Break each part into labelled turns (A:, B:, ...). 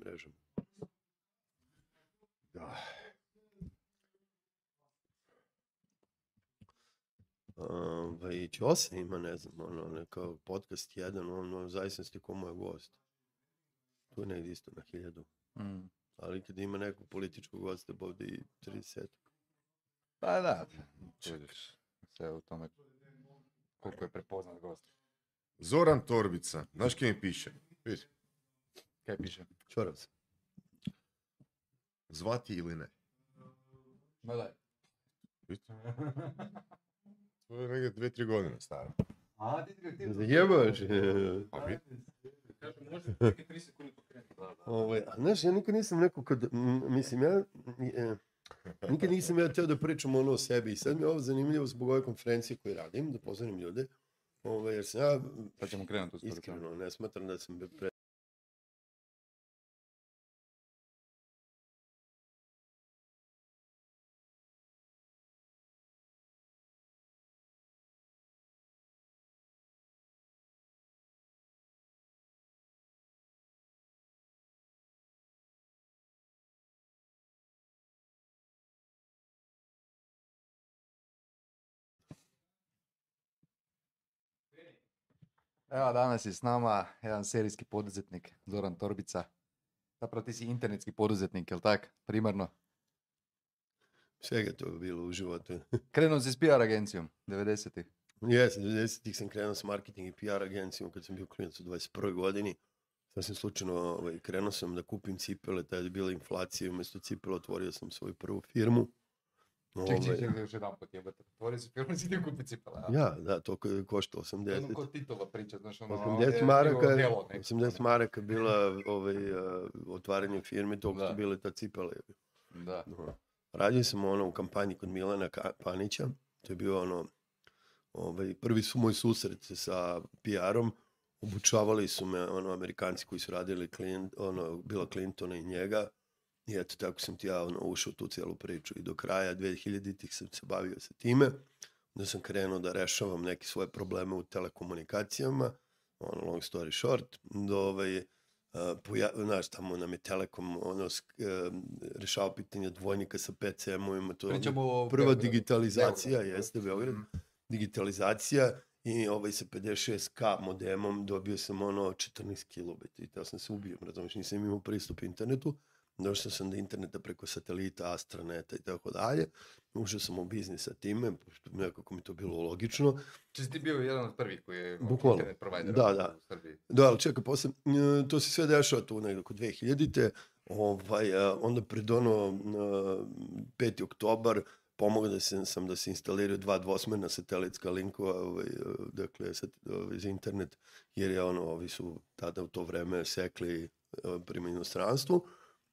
A: mrežama.
B: Da.
A: Ovaj, Ćosa ima, ne znam, ono, neka podcast jedan, ono, zavisnosti ko mu je gost. Tu je negdje isto na hiljadu.
C: Mm.
A: Ali kad ima nekog političkog gosta, bude i 30.
C: Pa da, vidiš sve u tome koliko je prepoznat gost.
B: Zoran Torbica. Znaš kje mi piše? Vidi.
C: Kaj piše?
A: Čorav sam.
B: Zvati ili ne?
C: Ma daj.
B: To je negdje dve, tri godine staro.
C: A, ti ti
A: Zajebaš?
B: Pa vidi.
A: Ovaj, a znaš, ja nikad nisam neko kad, mislim, ja, e, nikad nisam ja teo da pričam ono o sebi i sad mi je ovo zanimljivo zbog ove konferencije koje radim, da pozdravim ljude, ovaj, jer sam ja,
C: Pa ćemo krenuti uskoro.
A: iskreno, ne smatram da sam pre,
C: Evo danas je s nama jedan serijski poduzetnik, Zoran Torbica. Zapravo ti si internetski poduzetnik, jel tak? Primarno.
A: svega to je bilo u životu.
C: Krenuo si s PR agencijom, 90-ih.
A: Jesam, 90-ih sam krenuo s marketing i PR agencijom kad sam bio klinac u 21. godini. Sasvim slučajno ovaj, krenuo sam da kupim cipele, tada je bila inflacija umjesto cipela otvorio sam svoju prvu firmu.
C: Ček, ček, ček, još jedan pot jebate. Otvori si film, si ti kupi cipela.
A: Ja, da, to ko- košta
C: Ono
A: 80.
C: ko Titova priča, znaš, ono...
A: 80
C: je
A: maraka,
C: djelo neko.
A: 80 maraka bila ovaj, uh, otvaranje firme,
C: Da.
A: su bile ta cipele.
C: Da.
A: Aha. Radio sam ono u kampanji kod Milana Panića, to je bio ono, ovaj, prvi su moj susret sa PR-om, obučavali su me ono Amerikanci koji su radili Clint, ono, Bila Clintona i njega, i eto tako sam ti ja ono, ušao tu cijelu priču i do kraja 2000-ih sam se bavio sa time, da sam krenuo da rešavam neke svoje probleme u telekomunikacijama, ono, long story short, do ovaj, Uh, poja, znaš, tamo nam je Telekom ono, sk- em, rešao pitanje dvojnika sa PCM-ovima, to je prva digitalizacija,
C: Beogradu.
A: jeste Beograd,
C: Mhm.
A: digitalizacija i ovaj sa 56k modemom dobio sam ono 14 kilobita i teo sam se ubijem, razumiješ, nisam imao pristup internetu, došao sam do interneta preko satelita, astraneta i tako dalje, ušao sam u biznis sa time, nekako mi to bilo logično,
C: Či si ti bio jedan od prvih koji je
A: Bukvalno.
C: internet provider
A: Da, da.
C: u Srbiji.
A: Da, ali čekaj, posle, to se sve dešava tu negdje oko 2000-te, ovaj, onda pred ono e, 5. oktobar pomogao da se, sam da se instaliraju dva dvosmerna satelitska linkova, ovaj, dakle, sat, ovaj, za internet, jer je ono, ovi su tada u to vreme sekli prema inostranstvu.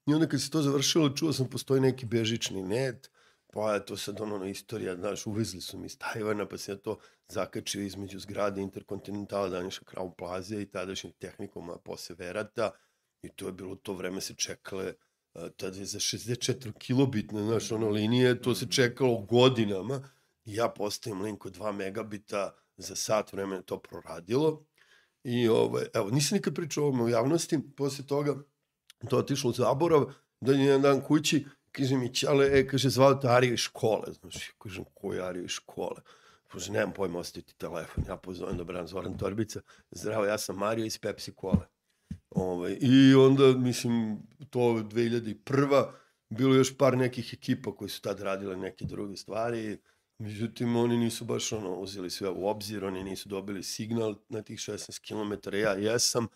A: I onda kad se to završilo, čuo sam postoji neki bežični net, pa je to sad ono istorija, znaš, uvezli su mi iz Tajvana, pa se ja to zakačio između zgrade Interkontinentala, današnja Crown Plaza i tadašnjeg tehnikuma posle Verata. I to je bilo to vreme se čekale a, tada je za 64 kilobitne, znaš, ono linije, to se čekalo godinama. I ja postavim link od 2 megabita za sat vremena to proradilo. I ovaj, evo, nisam nikad pričao o ovome u javnosti, posle toga to otišlo u zaborav, da je jedan dan kući, kaže mi, čale, e, kaže, zvao te Arija iz škole, znaš, ja kažem, ko je Arija iz škole? Kaže, nemam pojma, ostaviti telefon. Ja pozovem Dobran Zoran Torbica. Zdravo, ja sam Mario iz Pepsi Kole. Ovaj, I onda, mislim, to 2001. Bilo još par nekih ekipa koji su tad radile neke druge stvari. Međutim, oni nisu baš ono, uzeli sve u obzir, oni nisu dobili signal na tih 16 km, ja jesam.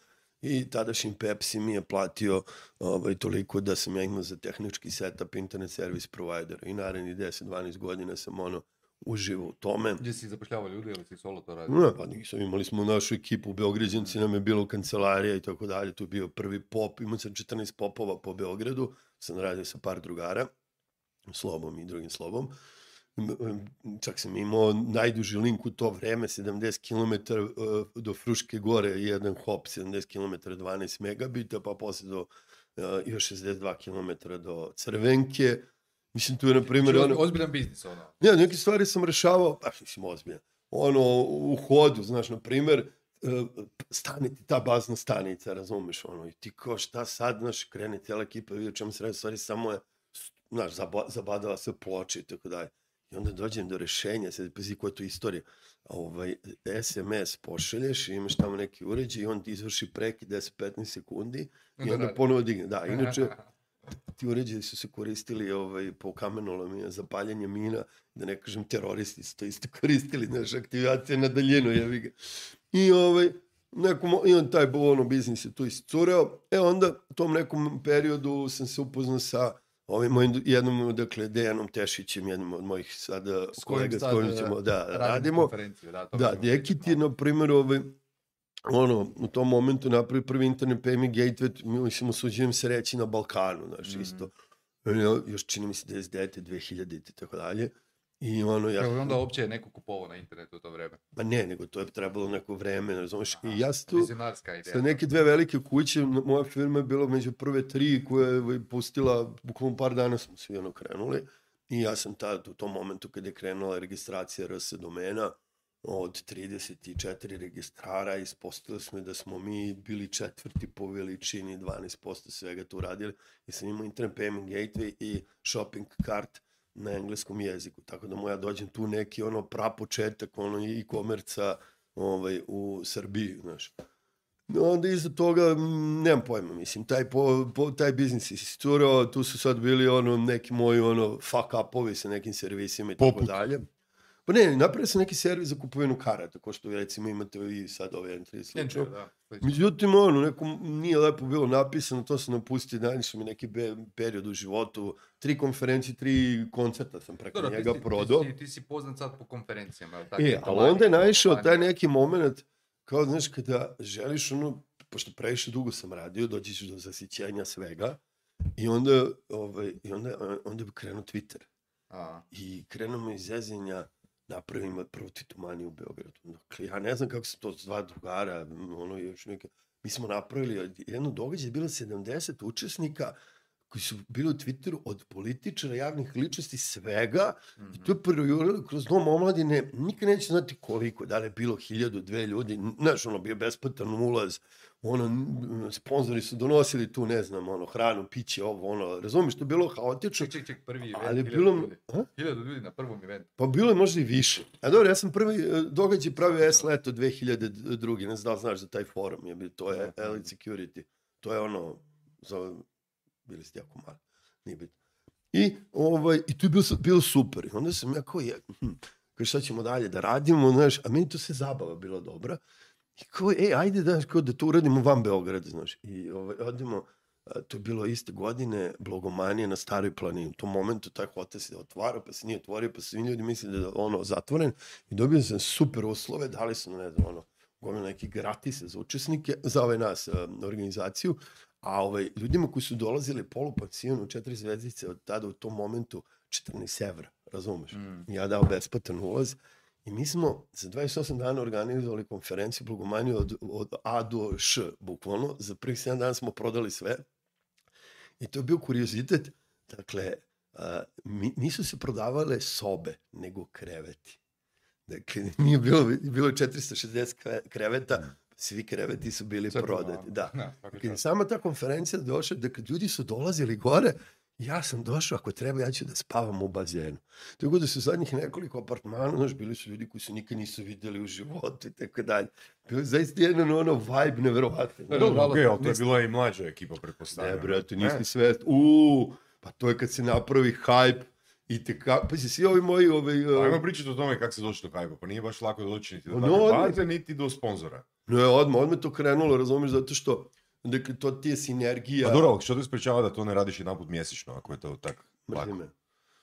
A: I tadašnji Pepsi mi je platio ovaj, toliko da sam ja imao za tehnički setup internet service provider. I naredni 10-12 godina sam ono uživo u tome.
C: Gdje si zapošljavao ljudi ili si solo to radio?
A: Ne, pa nisam, imali smo našu ekipu u Beograđanci, nam je bilo kancelarija i tako dalje, tu je bio prvi pop, imao sam 14 popova po Beogradu, sam radio sa par drugara, Slobom i drugim Slobom, m- čak sam imao najduži link u to vreme, 70 km uh, do Fruške gore, jedan hop, 70 km 12 megabita, pa posle do uh, još 62 km do Crvenke, Mislim, tu je, na primjer,
C: Znači,
A: ono...
C: Ozbiljan biznis, ono.
A: Ne, neke stvari sam rešavao, pa mislim ozbiljno. Ono, u hodu, znaš, na primjer, e, stane ti ta bazna stanica, razumeš, ono, i ti kao šta sad, znaš, krene cijela ekipa, vidi o čemu se radi, stvari samo je, znaš, zaba, zabadala se ploče i tako dalje. I onda dođem do rešenja, sad pazi koja je to istorija, ovaj, SMS pošalješ imaš tamo neki uređaj i on ti izvrši preki 10-15 sekundi i
C: Da
A: onda
C: radi.
A: ponovo digne. Da, inače, ti uređaji su se koristili ovaj, po kamenolomima za paljenje mina, da ne kažem teroristi su to isto koristili, znaš, aktivacija na daljinu, jevi ga. I ovaj, nekom, i on taj ono, biznis je tu iscureo. E onda, u tom nekom periodu sam se upoznao sa ovim mojim, jednom, dakle, Dejanom Tešićem, jednom od mojih sada
C: S
A: kolega s kojim
C: e,
A: ćemo da
C: radimo
A: radimo.
C: Da,
A: Da, Dekit je,
C: malo.
A: na primjer, ovaj, ono, u tom momentu napravio prvi internet payment gateway, mi mislim, usuđujem se reći na Balkanu, znaš,
C: Mhm.
A: isto. Još čini mi se 99. 2000. i tako dalje. I ono, ja...
C: I onda uopće neko kupovao na internetu u to vreme.
A: Pa ne, nego to je trebalo neko vreme, razumiješ? I ja sam tu, sa neke dve velike kuće, moja firma je bila među prve tri koje je ovaj, pustila, bukvalno par dana smo svi ono krenuli. I ja sam tad, u tom momentu kad je krenula registracija RS domena, od 34 registrara ispostavili smo da smo mi bili četvrti po veličini, 12% svega tu radili. I sam imao internet payment gateway i shopping cart na engleskom jeziku. Tako da mu ja dođem tu neki ono prapočetak ono e-komerca ovaj, u Srbiji, znaš. No, onda iza toga, nemam pojma, mislim, taj, po, po, taj biznis je iscurao, tu su sad bili ono, neki moji ono, fuck upovi sa nekim servisima i tako
B: Poput?
A: dalje. Pa ne, napravio sam neki servis za kupovinu karata, ko što recimo imate i sad ove entry slično.
C: Enter, da. slično.
A: Međutim, ono, neko nije lepo bilo napisano, to sam napustio, najviše mi neki be, period u životu, tri konferencije, tri koncerta sam preko
C: Dobro, ti
A: njega
C: si-
A: prodao.
C: Ti, si- ti si poznat sad po konferencijama, jel tako?
A: E, ali onda je naišao taj neki moment, kao, znaš, kada želiš ono, pošto previše dugo sam radio, doći ćeš do zasićenja svega, i onda, ovaj, i onda, onda bi krenuo Twitter.
C: A,
A: I krenuo mi iz zezinja, napravim prvo Titumaniju u Beogradu. Dakle, ja ne znam kako se to dva drugara, ono još neke... Mi smo napravili jedno događaj, bilo 70 učesnika koji su bili u Twitteru od političara, javnih ličnosti, svega,
C: mhm.
A: I to je projurilo kroz dom omladine, nikad neće znati koliko, da li je bilo hiljadu, dve ljudi, znaš, ono, bio besplatan ulaz, ono, sponzori su donosili tu, ne znam, ono, hranu, piće, ovo, ono, razumiješ, to je bilo haotično,
C: Ček, ček, ček, prvi event,
A: ali bilo,
C: ljudi.
A: a?
C: Hiljadu ljudi na prvom eventu.
A: pa bilo je možda i više. A dobro, ja sam prvi e, događaj pravio S leto 2002. Ne znam da znaš za taj forum, je, to je
C: Da.
A: Elite Security, to je ono, za, bili ste jako mali, nije bitno. I, ovaj, i to je bilo, bilo super. I onda sam ja kao, je, hm, kao šta ćemo dalje da radimo, znaš, a meni to se zabava bila dobra. I kao, ej, ajde da, kao da to uradimo van Beograda, znaš. I ovaj, odemo, a, to je bilo iste godine, blogomanije na staroj planini. U tom momentu taj hotel se otvara, pa se nije otvorio, pa svi ljudi misle da je ono zatvoren. I dobio sam super uslove, dali su, ne znam, ono, gomila neki gratise za učesnike, za ovaj nas, a, organizaciju, a ovaj, ljudima koji su dolazili polupansion u četiri zvezdice od tada u tom momentu 14 evra, razumeš?
C: Mm.
A: Ja dao besplatan ulaz i mi smo za 28 dana organizovali konferenciju Blogomaniju od, od A do Š, bukvalno. Za prvih 7 dana smo prodali sve. I to je bio kuriozitet. Dakle, a, mi, nisu se prodavale sobe, nego kreveti. Dakle, nije bilo, bilo je 460 kre- kreveta, svi kreveti su bili
C: Sve
A: prodati. Da.
C: Da, svaka
A: Dakle,
C: čast.
A: sama ta konferencija došla, dakle, ljudi su dolazili gore, ja sam došao, ako treba, ja ću da spavam u bazenu. Tako da su zadnjih nekoliko apartmana, znaš, bili su ljudi koji su nikad nisu videli u životu i tako dalje. Bilo je zaista jedan ono vibe neverovatno.
C: Da,
B: Dobro, okej, ali to je bila i mlađa ekipa, pretpostavljam.
A: Ne, brate,
B: Ne?
A: nisi svest. Uuu, pa to je kad se napravi hype i te ka... Pa svi ovi moji, ovaj... uh,
B: Ajmo pričati o tome kako se doći do hajba, pa nije baš lako doći niti do
A: No,
B: takve niti do sponzora.
A: No je odmah, odmah to krenulo, razumiješ, zato što dakle, to ti je sinergija.
B: Pa dobro, što te sprečava da to ne radiš jedanput mjesečno, ako je to tak
A: Mrzi
B: lako?
A: me.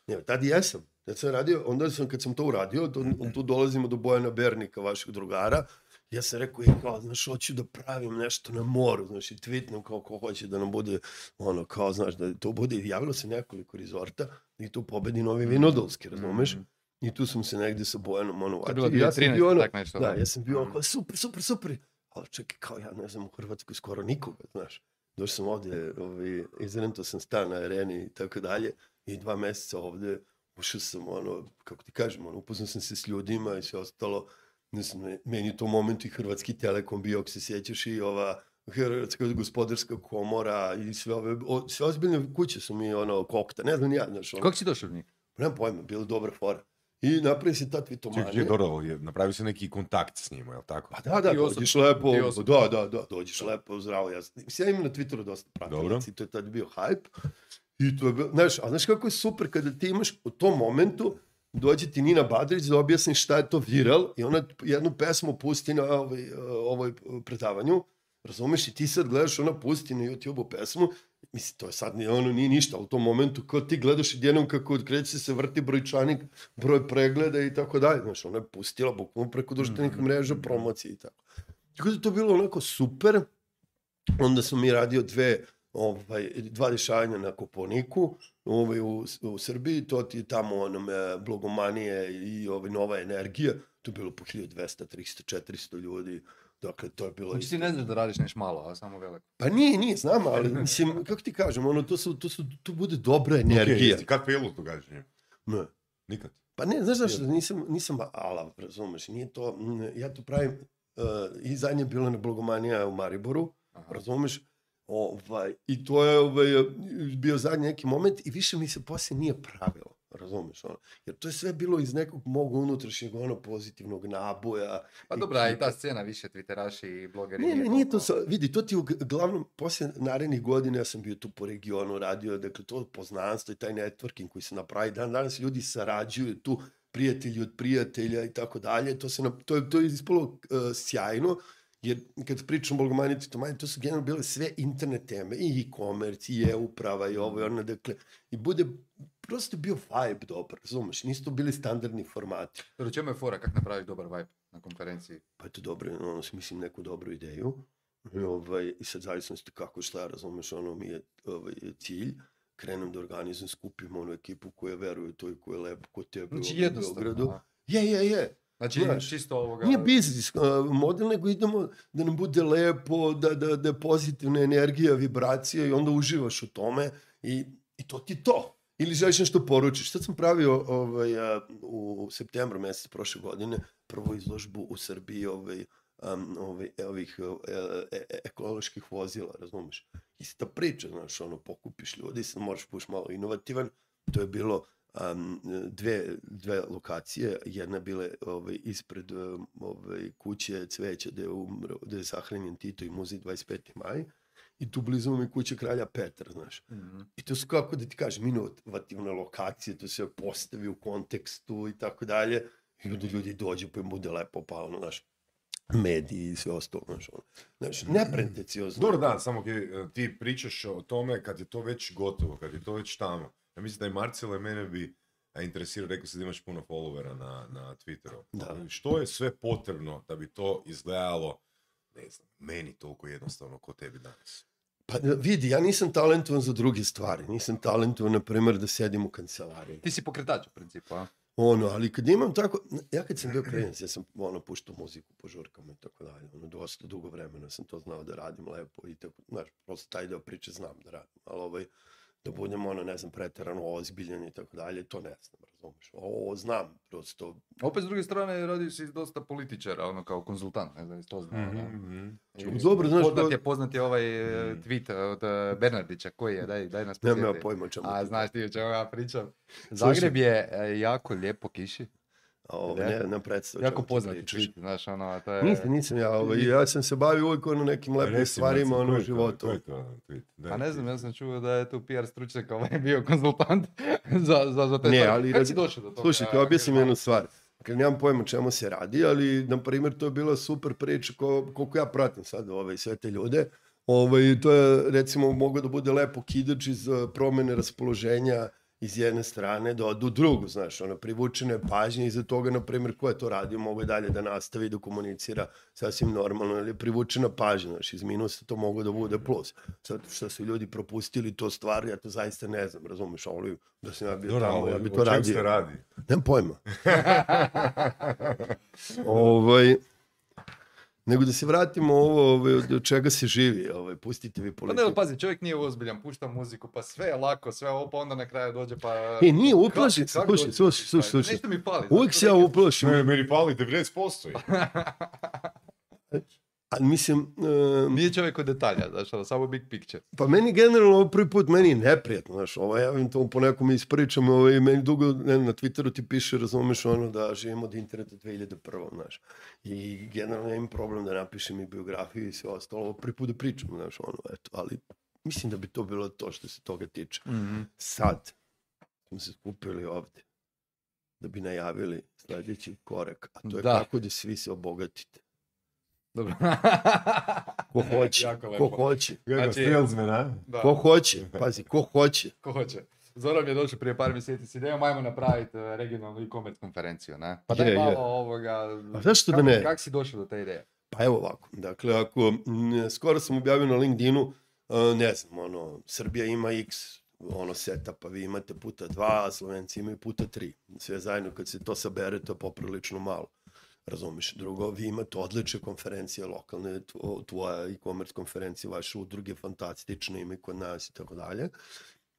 A: Ne, tad jesam. Tad sam radio, onda sam, kad sam to uradio, to, tu dolazimo do Bojana Bernika, vašeg drugara, ja sam rekao, je, kao, znaš, hoću da pravim nešto na moru, znaš, i tweetnem kao ko hoće da nam bude, ono, kao, znaš, da to bude, javilo se nekoliko rezorta i tu pobedi Novi Vinodolski, razumeš? I tu sam se negde sa Bojanom, ono,
C: To je bilo
A: i ja sam
C: 2013,
A: bio ono,
C: tak nešto.
A: da, ja sam bio kao, super, super, super, ali čekaj, kao ja ne znam, u Hrvatskoj skoro nikoga, znaš. Došao sam ovde, ovaj, izrento sam stan na areni i tako dalje, i dva meseca ovde ušao sam, ono, kako ti kažem, ono, upoznao sam se s ljudima i sve ostalo, ne znam, me- meni je to moment i Hrvatski Telekom bio, ako se sjećaš, i ova Hrvatska gospodarska komora i sve ove, o, sve ozbiljne kuće su mi, ono, kokta, ne znam ja, znaš, ono,
C: Kako si došao u njih?
A: nemam pojma, bilo dobra fora. I napravi se ta tvitomanija.
B: čekaj, dobro, je- napravio se neki kontakt s njima, jel tako?
A: Pa da, da,
C: Ti
A: dođeš lepo,
C: Ti osobno.
A: da, da, da, dođeš lepo, zdravo, ja, mislim, ja imam na Twitteru dosta
B: Dobro.
A: pratilaca i to je tad bio hype. I to je bilo, znaš, a znaš kako je super kada ti imaš u tom momentu, dođe ti Nina Badrić da objasni šta je to viral i ona jednu pesmu pusti na ovaj, ovoj predavanju, razumeš, i ti sad gledaš, ona pusti na YouTube-u pesmu, mislim, to je sad ono, nije ništa, ali u tom momentu kao ti gledaš jednom kako kreće se vrti brojčanik, broj pregleda i tako dalje, znaš, ona je pustila bukvalno preko društvenih mreža, promocije i tako. Tako da je to bilo onako super, onda smo mi radio dve, ovaj, dva dešavanja na Koponiku, ovaj, u, u Srbiji, to ti je tamo onome blogomanije i ovaj, nova energija, to je bilo po 1200, 300, 400 ljudi, dakle to je bilo...
C: Znači ti ne znaš da radiš nešto malo, a samo veliko.
A: Pa nije, nije, znam, ali mislim, kako ti kažem, ono, to, su, to, su, to bude dobra
B: Okay,
A: energija.
B: jesi kad pelu događanje?
A: Ne.
B: Nikad.
A: Pa ne, znaš zašto, nisam, nisam alav, razumeš, nije to, ja to pravim, uh, i zadnje je bilo na blogomanija u Mariboru,
C: Aha.
A: razumeš, ovaj, i to je ovaj, bio zadnji neki moment i više mi se poslije nije pravilo, razumeš, ono, jer to je sve bilo iz nekog mog unutrašnjeg, ono, pozitivnog naboja.
C: Pa dobra, i ta scena više twitteraši i blogeri.
A: Ne, ne, nije to,
C: toliko-
A: sa, vidi, to ti uglavnom, poslije narednih godina ja sam bio tu po regionu, radio, dakle, to poznanstvo i taj networking koji se napravi, dan danas ljudi sarađuju tu, prijatelji od prijatelja i tako dalje, to, se, na- to, je, to je ispalo uh, sjajno, jer kad pričam o Bolgomani i Tomani, to su generalno bile sve internet teme, i e-commerce, i e-uprava, i ovo i ono, dakle, i bude, prosto bio vibe dobar, razumeš, nisu to bili standardni formati.
C: Dobro, čemu je fora, kako napraviš dobar vibe na konferenciji?
A: pa je to dobro, ono, smislim neku dobru ideju. I, ovaj, i sad zavisnosti kako šta, razumeš, ono mi je ovaj, cilj, krenem da organizujem, skupim onu ekipu koja veruje to i koja je lepo kod tebe
C: Znači
A: u. Beogradu. Je, je, je.
C: Znači
A: Znaš,
C: čisto ovoga...
A: Nije biznis model, nego idemo da nam bude lepo, da, da, da je pozitivna energija, vibracija i onda uživaš u tome i, i to ti to. Ili želiš nešto poručiš. Sad sam pravio ovaj, u septembru mesecu prošle godine prvu izložbu u Srbiji ovaj, um, ovaj, ovih e, e, e, ekoloških vozila, razumeš? Ista priča, znaš, ono, pokupiš ljudi, sad moraš buš malo inovativan. To je bilo um, dve, dve lokacije, jedna bile ovaj, ispred ovaj, kuće cveća gde je, umro, gde je sahranjen Tito i muzej 25. maj i tu blizu mi kuće kralja Petra, znaš.
C: Mhm.
A: I to su kako da ti kažem, inovativne lokacije, to se postavi u kontekstu i tako dalje. I onda ljudi dođu pa im bude lepo, pa ono, znaš, mediji i sve ostalo, znaš, ono. Znaš, nepretencijozno.
B: Dobro, da, samo e, ti pričaš o tome kad je to već gotovo, kad je to već tamo. Ja mislim da i Marcele mene bi a, interesirao, rekao si da imaš puno followera na, na Twitteru.
A: Da.
B: Što je sve potrebno da bi to izgledalo, ne znam, meni toliko jednostavno ko tebi danas?
A: Pa vidi, ja nisam talentovan za druge stvari. Nisam talentovan, na primjer, da sedim u kancelariji.
C: Ti si pokretač u principu, a?
A: Ono, ali kad imam tako, ja kad sam bio klinac, ja sam ono, puštao muziku po žurkama i tako dalje, ono, dosta dugo vremena sam to znao da radim lepo i tako, znaš, prosto taj deo priče znam da radim, ali ovaj, da budem, ono, ne znam, preterano ozbiljan i tako dalje, to ne znam, razumeš, ovo znam, prosto,
C: Opet s druge strane radiš si dosta političara, ono kao konzultant, ne znam, to znao, da? I
A: Dobro, znaš,
C: Poznat
A: to-
C: je, poznat je ovaj
B: Mm.
C: tweet od e, Bernardića, koji je, daj, daj nas
A: nemam ja pojma čemu.
C: A znaš ti o čemu ja pričam. Zagreb je e, jako lijepo kiši,
A: ovo,
C: ne?
A: ne, ne predstav. o
C: jako
A: čemu ti
C: poznat
A: pričaš.
C: tweet, znaš, ono, to je...
A: Nisam, nisam ja, ovaj, ja sam se bavio uvijek ono nekim lepim stvarima, ono, u životu.
B: Ko je to tweet? Daj
C: Pa ne znam, ja sam čuo da je tu PR stručnjak ovaj bio konzultant za, za, za te
A: Ne,
C: stvari.
A: ali
C: Kako si došao do toga?
A: Slušaj, ti objasnim jednu stvar. Kad nemam pojma o čemu se radi, ali, na primjer, to je bila super priča ko, koliko ja pratim sad ovaj, sve te ljude. Ovaj, to je, recimo, mogo da bude lepo kidač iz eh, promene raspoloženja iz jedne strane do, do drugu, znaš, ono, privučene pažnje iza toga, na primjer, ko je to radio, mogo je dalje da nastavi da komunicira sasvim normalno, ili privučena pažnja, znaš, iz minusa to mogo da bude plus. Sad, što su ljudi propustili to stvar, ja to zaista ne znam, razumeš, ali da sam ja bio
B: Dobro,
A: tamo,
B: ali
A: ja bi
B: o
A: to
B: čem se
A: radio.
B: radi?
A: Nemam pojma. ovaj, nego da se vratimo ovo ovaj, od čega se živi, ovaj, pustite vi
C: Pa
A: politiku.
C: ne, pazi, čovjek nije ozbiljan, pušta muziku, pa sve je lako, sve ovo, pa onda na kraju dođe pa...
A: E, nije, uplaši se, slušaj, slušaj, slušaj, slušaj.
C: Nešto mi pali.
A: Uvijek se ja uplašim,
B: Ne, meni pali 90%.
A: ali mislim, e,
C: Nije čovjek od detalja, znaš, ono, samo big picture.
A: Pa meni generalno ovo prvi put meni je neprijatno, znaš, ovo ja eventualno po nekom ispričam, ovaj, meni dugo ne, na Twitteru ti piše, razumeš ono da živimo od interneta 2001. znaš. I generalno ja imam problem da napišem i biografiju i sve ostalo, ovo prvi put da pričam, znaš, ono, eto, ali mislim da bi to bilo to što se toga tiče. Sad smo se skupili ovde da bi najavili sledeći korak, a to je
C: Da.
A: kako da svi se obogatite.
C: Dobro.
A: Ko hoće, ko hoće,
B: Znači, salesman, a?
C: Da.
A: ko hoće, pazi, ko hoće.
C: Ko hoće. Zoran mi je došao prije par mjeseci s idejom, ajmo napraviti eh, regionalnu e-commerce konferenciju, ne? Pa daj
A: Je, je.
C: malo ovoga...
A: A zašto da
C: kako-
A: ne?
C: Kako si došao do te ideje?
A: Pa evo ovako, dakle, ako, m, skoro sam objavio na LinkedInu, a, ne znam, ono, Srbija ima x ono setupa, vi imate puta dva, a Slovenci imaju puta tri. Sve zajedno, kad se to sabere, to je poprilično malo. Razumiš? Drugo, vi imate odlične konferencije lokalne, tvo- tvoja e-commerce konferencija, vaše udruge fantastične, ima i kod nas i tako dalje.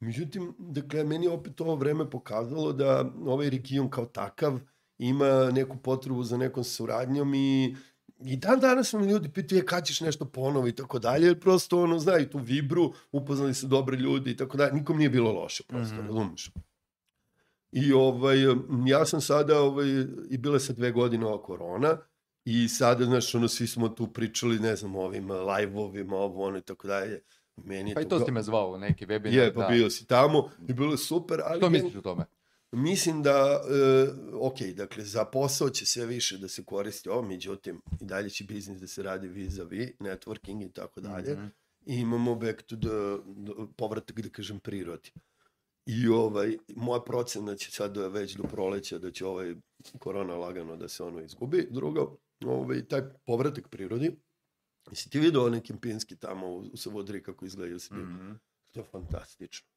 A: Međutim, dakle, meni opet ovo vreme pokazalo da ovaj region kao takav ima neku potrebu za nekom suradnjom i I dan danas me ljudi pitaju "E, kad ćeš nešto ponovo i tako dalje, jer prosto ono, znaju tu vibru, upoznali su dobre ljudi i tako dalje, nikom nije bilo loše prosto, mm. -hmm. razumiješ? I ovaj, ja sam sada, ovaj, i bile se dve godine ova korona, i sada, znaš, ono, svi smo tu pričali, ne znam, ovim live-ovima, ovo, ono i tako dalje. Meni
C: Pa i
A: to
C: si me zvao neki webinar.
A: Je, pa
C: da.
A: bio si tamo i bilo je super, ali...
C: Što misliš o tome?
A: Mislim da, e, ok, dakle, za posao će sve više da se koristi ovo, međutim, i dalje će biznis da se radi vis-a-vis, networking i tako dalje.
C: Mhm.
A: I imamo back to the, the povratak, da kažem, prirodi. I ovaj, moja procena će sad da već do proleća, da će ovaj korona lagano da se ono izgubi. Drugo, ovaj, taj povratak prirodi, jesi ti vidio onaj kempinski tamo u, u Savodri kako izgledaju svi?
C: Mhm.
A: To je fantastično.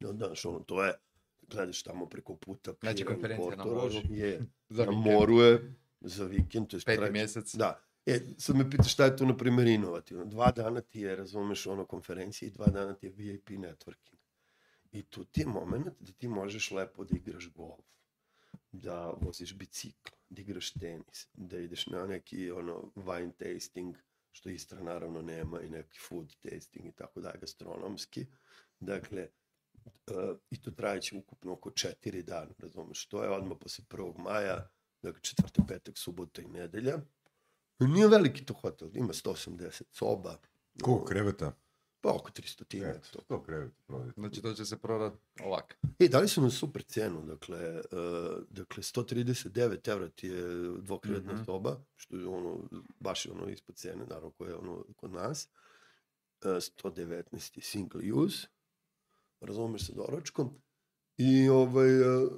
A: No, znaš, ono, to je, gledaš tamo preko puta.
C: Znači, konferencija na moru.
A: Je, na moru je, za vikend, to je
C: Peti mjesec.
A: Da. E, sad me pitaš šta je to, na primjer, inovativno. Dva dana ti je, razumeš, ono, konferencija i dva dana ti je VIP networking. I tu ti je moment da ti možeš lepo da igraš golf, da voziš bicikl, da igraš tenis, da ideš na neki, ono, wine tasting, što Istra naravno nema, i neki food tasting i tako dalje, gastronomski. Dakle, uh, i to trajeće ukupno oko četiri dana, razumeš, to je odmah posle 1. maja, dakle četvrtak, petak, subota i nedelja. Nije veliki to hotel, ima 180 soba.
B: Koliko kreveta?
A: Pa oko 300 tina.
B: Eto, to kreveta prodati.
C: Znači to će se prodati ovak.
A: E, dali su nam super cenu, dakle, uh, dakle 139 evra ti je dvokrevetna
C: Mhm.
A: soba, što je ono, baš je ono ispod cene, naravno, koje je ono kod nas. Uh, 119 je single use, razumeš sa doručkom. I ovaj, uh,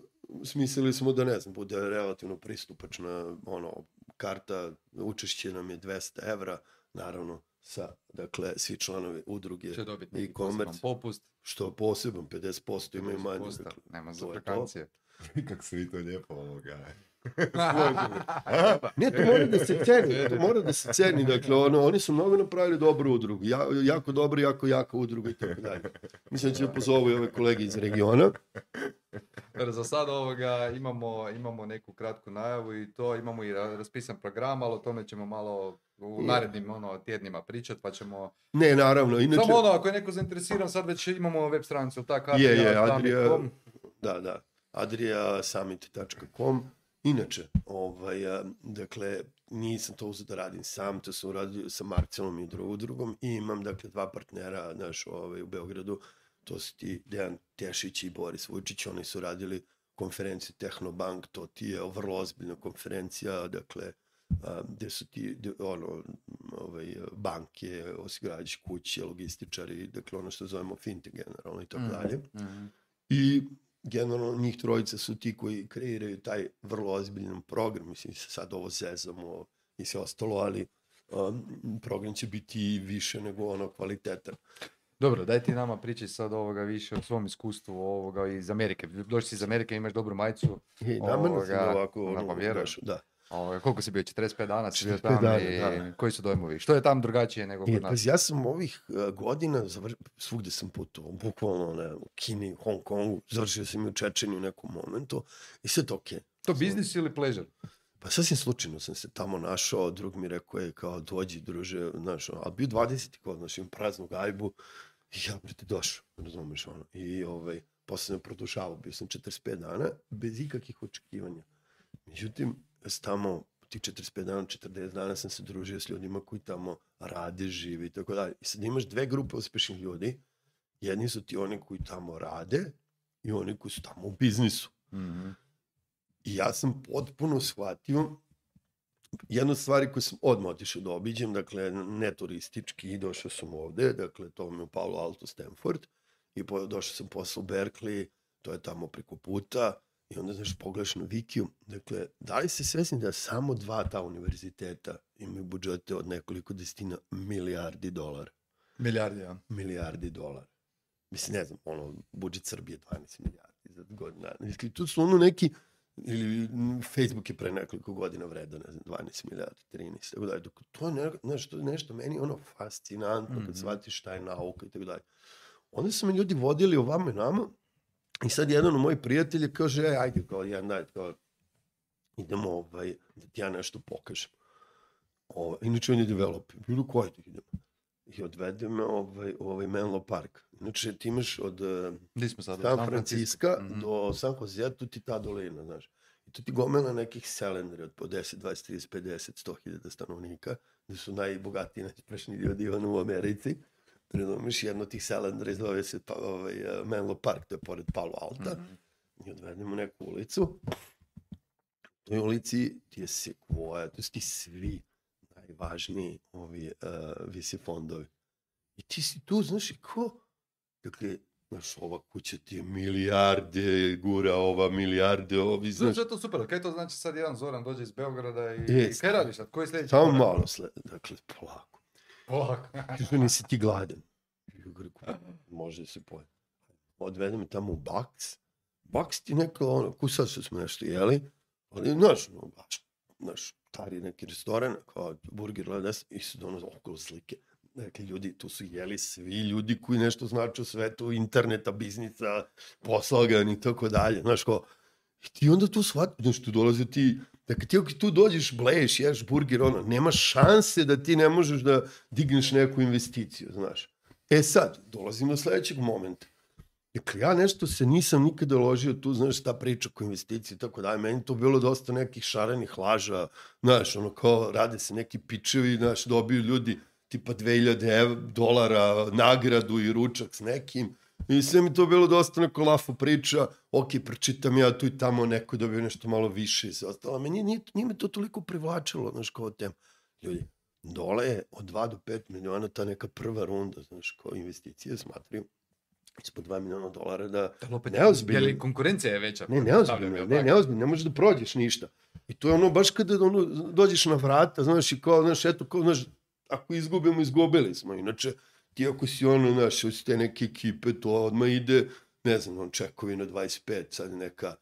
A: smislili smo da, ne znam, bude relativno pristupačna, ono, karta, učešće nam je 200 evra, naravno, sa, dakle, svi članovi udruge
C: Će dobiti
A: e-commerce.
C: poseban popust.
A: što poseban, 50% imaju manje.
C: 50%,
A: dakle,
C: Nema
A: to
C: za frekancije.
B: Kako se vi to lijepo ovoga.
A: Ne, to mora da se ceni, to mora da se ceni, dakle, ono, oni su mnogo napravili dobru udrugu, ja, jako dobro, jako, jako udruga i tako dalje. Mislim da će pozovu i ove kolege iz regiona.
C: Jer za sad ovoga imamo, imamo neku kratku najavu i to imamo i ra- raspisan program, ali o tome ćemo malo u narednim ono, tjednima pričat, pa ćemo...
A: Ne, naravno, inače,
C: Samo ono, ako je neko zainteresiran, sad već imamo web stranicu, tako?
A: Je, je, Adria- da, da, adriasummit.com. Inače, ovaj, a, dakle, nisam to uzeo da radim sam, to sam uradio sa Marcelom i drugom i imam, dakle, dva partnera, naš, ovaj, u Beogradu, to su ti Dejan Tešić i Boris Vujčić, oni su radili konferenciju Tehnobank, to ti je vrlo ozbiljna konferencija, dakle, a, gde su ti, gde, ono, ovaj, banke, osiguravajući kuće, logističari, dakle, ono što zovemo fintech generalno i tako
C: Mhm,
A: dalje.
C: mhm.
A: I generalno njih trojica su ti koji kreiraju taj vrlo ozbiljan program, mislim sad ovo zezamo i sve ostalo, ali um, program će biti više nego ono kvalitetan.
C: Dobro, daj ti nama priči sad ovoga više o svom iskustvu ovoga iz Amerike. Došli si iz Amerike, imaš dobru majicu.
A: I nama
C: Ovoga,
A: ovako
C: na
A: ono,
C: pa vjerujem.
A: baš, da.
C: Ovaj, koliko si bio? 45 dana si bio
A: 45
C: tamo
A: dana,
C: i
A: da.
C: koji su dojmovi? Što je tam drugačije nego
A: E,
C: kod nas?
A: pazi, ja sam ovih uh, godina, zavr... svugde sam putovao, bukvalno ne, u Kini, Hong Kongu, završio sam i u Čečeni u nekom momentu i sve to okej.
C: To biznis ili pleasure?
A: Pa sasvim slučajno sam se tamo našao, drug mi rekao je kao dođi druže, znaš, ali bio 20. god, znaš, imam praznu gajbu i ja ti došao, razumeš ono. I ovaj, posle sam produžavao, bio sam 45 dana, bez ikakvih očekivanja. Međutim, tamo, tih 45 dana, 40 dana sam se družio s ljudima koji tamo rade, žive i tako dalje. I sad imaš dve grupe uspešnih ljudi, jedni su ti oni koji tamo rade i oni koji su tamo u biznisu.
C: Mhm.
A: I ja sam potpuno shvatio jednu stvari koju sam odmah otišao da obiđem, dakle, ne turistički, i došao sam ovde, dakle, to mi je u Palo Alto, Stanford, i po, došao sam posle u Berkeley, to je tamo preko puta, i onda, znaš, pogledaš na Wikiju, dakle, da li ste svesni da samo dva ta univerziteta imaju budžete od nekoliko desetina milijardi dolara?
C: Milijardi, ja.
A: milijardi dolara. Mislim, ne znam, ono, budžet Srbije 12 milijardi za godinu dana. Dakle, tu su ono neki, ili Facebook je pre nekoliko godina vredan, ne znam, 12 milijardi, 13, tako dalje. Dok to je ne, znaš, to je nešto meni ono fascinantno kad
C: Mhm.
A: shvatiš šta je nauka i tako dalje. Onda su me ljudi vodili ovamo i nama i sad jedan od mojih prijatelja kaže, ej, ajde, kao jedan dan, kao, idemo ovaj, da ti ja nešto pokažem. O, inače on je developer. Bilo koji ti idemo? I odvede me ovaj, ovaj Menlo Park. Inače, ti imaš od eh,
C: Gdje smo sad?
A: San Francisco
C: Mhm.
A: do San Jose, tu ti ta dolina, znaš. I tu ti gomela nekih selendri od po 10, 20, 30, 50, 100 hiljada stanovnika, gde su najbogatiji, najspešniji ljudi u Americi. Razumeš, jedno tih selendra zove se pa, ovaj, eh, Menlo Park, to je pored Palo Alta.
C: Mhm.
A: I odvedemo neku ulicu. U toj ulici ti je Sequoia, to su ti svi najvažniji ovi uh, visi fondovi. I ti si tu, znaš, i ko? Dakle, znaš, ova kuća ti je milijarde, gura ova milijarde, ovi,
C: Znaš, je to super, kaj to znači sad jedan Zoran dođe iz Beograda i,
A: Jest.
C: i kaj radiš sad, koji je sljedeći?
A: samo malo sled, dakle, polako.
C: Polako.
A: Kaže, nisi ti gladan. Može da se poje. Odvede me tamo u Baks. Baks ti neka, ono, kusali su smo nešto jeli, ali, znaš, no, baš, znaš, stari neki restoran, kao burger, ledes, i su ono okolo slike. Dakle, ljudi, tu su jeli svi ljudi koji nešto znači u svetu, interneta, biznisa, poslagan i tako dalje. Znaš, kao, i ti onda tu shvatiš, znaš, tu dolaze ti, dakle, ti tu dođeš, bleješ, ješ burger, ono, nema šanse da ti ne možeš da digneš neku investiciju, znaš. E sad, dolazim do sledećeg momenta. Dakle, ja nešto se nisam nikada ložio tu, znaš, ta priča oko investiciji i tako dalje. Meni to bilo dosta nekih šarenih laža, znaš, ono kao rade se neki pičevi, znaš, dobiju ljudi tipa 2000 ev, dolara nagradu i ručak s nekim. I sve mi to bilo dosta neko lafa priča, ok, pročitam ja tu i tamo, neko dobio nešto malo više i sve ostalo. Meni nije, nije me to toliko privlačilo, znaš, kao tem. Ljudi, dole je od 2 do 5 miliona ta neka prva runda, znaš, kao investicije smatraju ispod 2 miliona dolara da
C: Ali opet,
A: Neozbiljno.
C: je li konkurencija je veća?
A: ne, neozbiljno, ne, neozbiljno, ne možeš da prođeš ništa. I to je ono, baš kada ono, dođeš na vrata, znaš, i kao, znaš, eto, kao, znaš, ako izgubimo, izgubili smo. Inače, ti ako si ono, znaš, od te neke ekipe, to odmah ide, ne znam, on čekovi na 25, sad neka,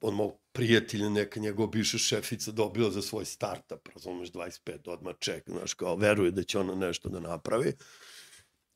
A: on moj prijatelj, neka njegova bivša šefica dobila za svoj startup, razumeš, 25, odmah ček, znaš, kao, veruje da će ona nešto da napravi.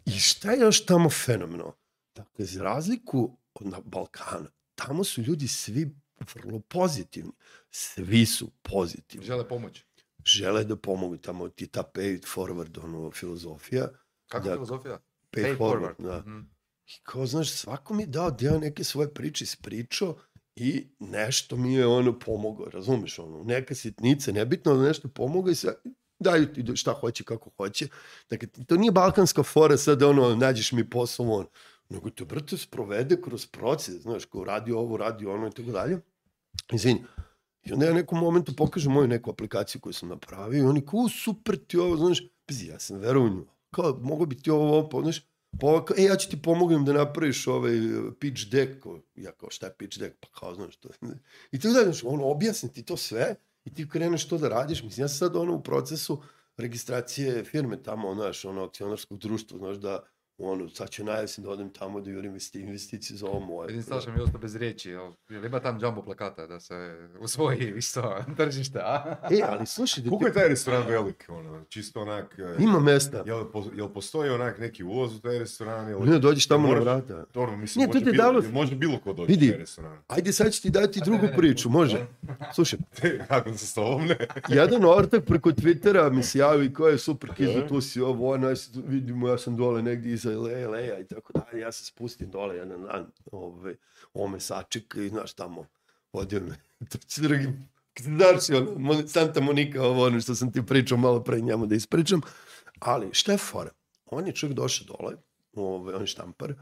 A: I šta je još tamo fenomeno? Dakle, za razliku od na Balkana, tamo su ljudi svi vrlo pozitivni. Svi su pozitivni.
C: Žele pomoći.
A: Žele da pomogu. Tamo ti ta it forward, ono, filozofija.
C: Kako
A: Da.
C: filozofija?
A: Pay,
C: Pay
A: forward,
C: forward.
A: da.
C: Mhm.
A: I kao, znaš, svako mi je dao deo neke svoje priče ispričao i nešto mi je ono pomogao, razumeš, ono, neka sitnica, nebitno da nešto pomogao i sve, daju ti šta hoće, kako hoće. Dakle, to nije balkanska fora sad ono, nađeš mi posao, on, nego te, brate, sprovede kroz proces, znaš, ko radi ovo, radi ono i tako dalje. Izvini. I onda ja nekom momentu pokažem moju neku aplikaciju koju sam napravio i oni kao, "U, super ti ovo, znaš, pazi, ja sam nju. Kao, mogo bi ti ovo, ovo, znaš, pa ovo kao, e, ja ću ti pomognem da napraviš ovaj eh, pitch deck, ja kao, šta je pitch deck, pa kao, znaš, to I tako da, znaš, ono, objasni ti to sve i ti kreneš to da radiš, mislim, ja sam sad ono u procesu registracije firme tamo, znaš, ono, akcionarskog društva, znaš, da ono, sad ću najesen da odem tamo da jurim investi- investicije za ovo moje.
C: Vidim Staša mi ostao bez riječi, jel, jel ima tam jumbo plakata da se usvoji isto tržište, a?
A: E, ali slušaj, da
B: Koliko je taj restoran velik? Ono, čisto onak... e,
A: ima mesta.
B: Jel, jel postoji onak neki ulaz u taj restoran? Ili...
A: Ne, dođeš tamo na vrata.
B: Dobro, mislim,
A: Nije, to
B: može, bilo, može bilo ko doći
A: Vidi.
B: u taj restoran.
A: Ajde, sad ću ti dati drugu
C: ne, ne,
A: priču,
C: ne.
A: može. Slušaj,
B: Kako se s tobom ne?
A: jedan ortak preko Twittera mi se javi ko je super kizu, tu si ovo, ono, vidimo, ja sam dole negdje iza LA i tako dalje, ja se spustim dole jedan dan, ovaj, on me sačeka i znaš tamo, vodio me, to će drugi, znaš Mon- Santa Monica, ovo ono što sam ti pričao malo pre njemu da ispričam, ali šta je fora? On je čovjek došao dole, ovaj, on je štampar,